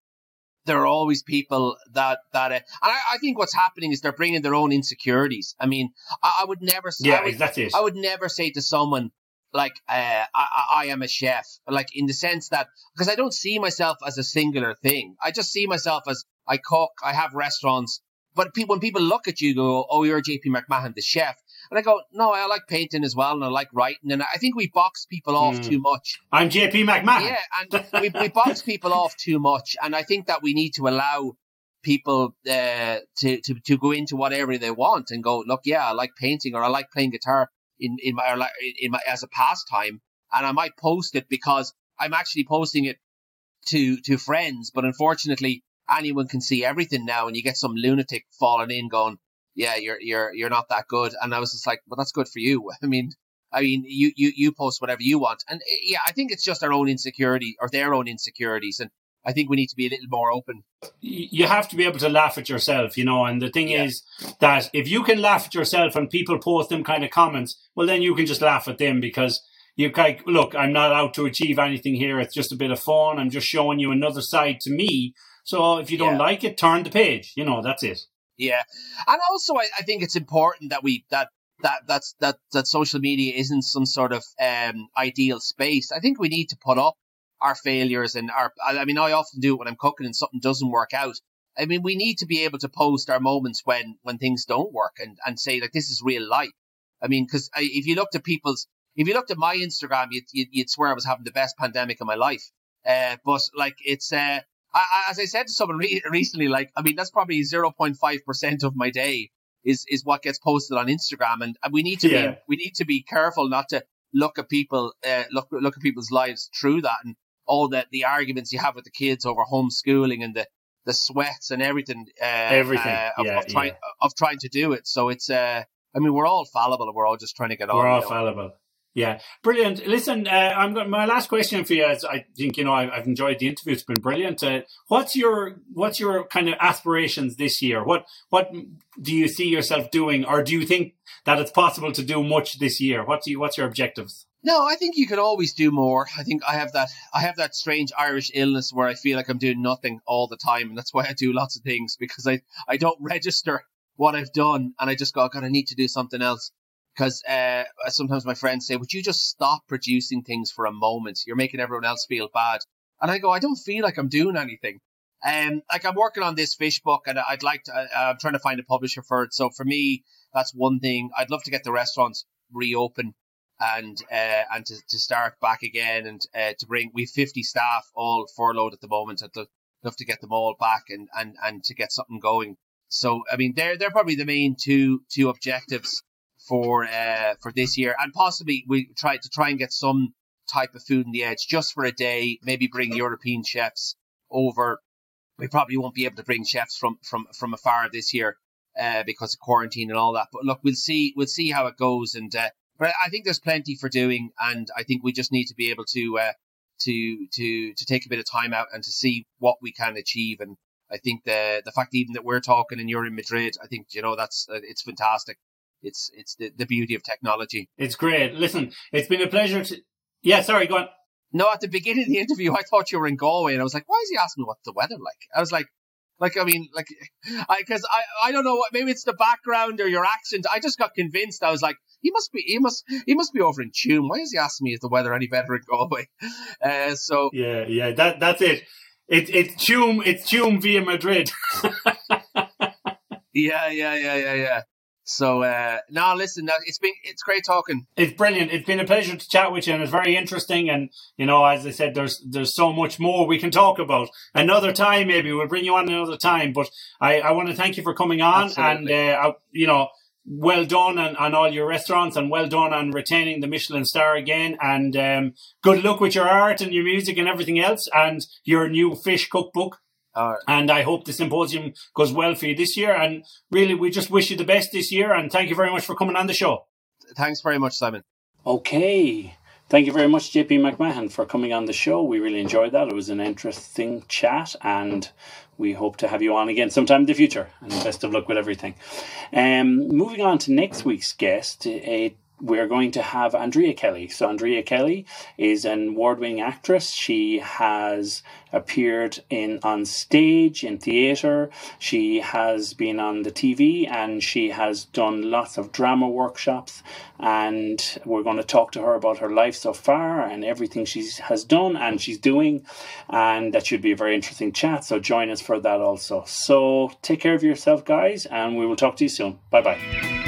there are always people that, that, uh, and I, I, think what's happening is they're bringing their own insecurities. I mean, I, I would never say, yeah, I would, that's. I would never say to someone, like, uh, I, I am a chef, like in the sense that, because I don't see myself as a singular thing. I just see myself as I cook, I have restaurants, but people, when people look at you, go, "Oh, you're JP McMahon, the chef," and I go, "No, I like painting as well, and I like writing." And I think we box people off mm. too much. I'm JP McMahon. Yeah, and we, we box people off too much, and I think that we need to allow people uh, to to to go into whatever they want and go, "Look, yeah, I like painting, or I like playing guitar in in my in my as a pastime," and I might post it because I'm actually posting it to to friends, but unfortunately anyone can see everything now, and you get some lunatic falling in going, "Yeah, you're you're you're not that good," and I was just like, "Well, that's good for you." I mean, I mean, you you you post whatever you want, and eh, yeah, I think it's just our own insecurity or their own insecurities, and I think we need to be a little more open. You have to be able to laugh at yourself, you know. And the thing yeah. is that if you can laugh at yourself and people post them kind of comments, well, then you can just laugh at them because you like, look, I'm not out to achieve anything here. It's just a bit of fun. I'm just showing you another side to me so if you don't yeah. like it, turn the page. You know, that's it. Yeah, and also I, I think it's important that we that that that's that that social media isn't some sort of um, ideal space. I think we need to put up our failures and our. I mean, I often do it when I'm cooking and something doesn't work out. I mean, we need to be able to post our moments when when things don't work and and say like this is real life. I mean, because if you looked at people's, if you looked at my Instagram, you'd, you'd, you'd swear I was having the best pandemic of my life. Uh, but like it's, uh, I, as I said to someone re- recently, like I mean, that's probably zero point five percent of my day is is what gets posted on Instagram, and, and we need to yeah. be we need to be careful not to look at people uh, look look at people's lives through that and all the the arguments you have with the kids over homeschooling and the the sweats and everything uh, everything uh, of, yeah, of, trying, yeah. of trying to do it. So it's uh, I mean we're all fallible and we're all just trying to get on. We're all fallible. Yeah, brilliant. Listen, uh, I'm my last question for you. Is I think you know I've, I've enjoyed the interview. It's been brilliant. Uh, what's your what's your kind of aspirations this year? What what do you see yourself doing, or do you think that it's possible to do much this year? What do you, what's your objectives? No, I think you can always do more. I think I have that I have that strange Irish illness where I feel like I'm doing nothing all the time, and that's why I do lots of things because I I don't register what I've done, and I just go, God, I need to do something else because uh, sometimes my friends say, "Would you just stop producing things for a moment? You're making everyone else feel bad." And I go, "I don't feel like I'm doing anything." Um, like I'm working on this fish book, and I'd like to. Uh, I'm trying to find a publisher for it. So for me, that's one thing. I'd love to get the restaurants reopen and uh, and to, to start back again, and uh, to bring we 50 staff all furloughed at the moment. I'd love to get them all back and and and to get something going. So I mean, they're they're probably the main two two objectives for uh, for this year, and possibly we try to try and get some type of Food on the Edge just for a day. Maybe bring European chefs over. We probably won't be able to bring chefs from from from afar this year uh, because of quarantine and all that. But look, we'll see we'll see how it goes, and uh, but I think there's plenty for doing, and I think we just need to be able to uh, to to to take a bit of time out and to see what we can achieve. And I think the the fact even that we're talking and you're in Madrid, I think you know that's it's fantastic it's it's the, the beauty of technology. It's great. Listen, it's been a pleasure to. Yeah, sorry, go on. No, at the beginning of the interview, I thought you were in Galway, and I was like, "Why is he asking me what's the weather like?" I was like, "Like, I mean, like, I because I I don't know what maybe it's the background or your accent. I just got convinced. I was like, he must be he must he must be over in Tuam. Why is he asking me if the weather any better in Galway? Uh, so yeah, yeah, that that's it. It's it's Tuam. It's Tuam via Madrid. yeah, yeah, yeah, yeah, yeah. So uh, no, listen, it's been it's great talking. It's brilliant. It's been a pleasure to chat with you, and it's very interesting. And you know, as I said, there's there's so much more we can talk about. Another time, maybe we'll bring you on another time. But I, I want to thank you for coming on, Absolutely. and uh, you know, well done on, on all your restaurants, and well done on retaining the Michelin star again. And um, good luck with your art and your music and everything else, and your new fish cookbook. Uh, and I hope the symposium goes well for you this year. And really, we just wish you the best this year. And thank you very much for coming on the show. Thanks very much, Simon. Okay. Thank you very much, JP McMahon, for coming on the show. We really enjoyed that. It was an interesting chat, and we hope to have you on again sometime in the future. And best of luck with everything. Um, moving on to next week's guest, a we're going to have Andrea Kelly. So, Andrea Kelly is an award winning actress. She has appeared in on stage, in theatre. She has been on the TV and she has done lots of drama workshops. And we're going to talk to her about her life so far and everything she has done and she's doing. And that should be a very interesting chat. So, join us for that also. So, take care of yourself, guys, and we will talk to you soon. Bye bye.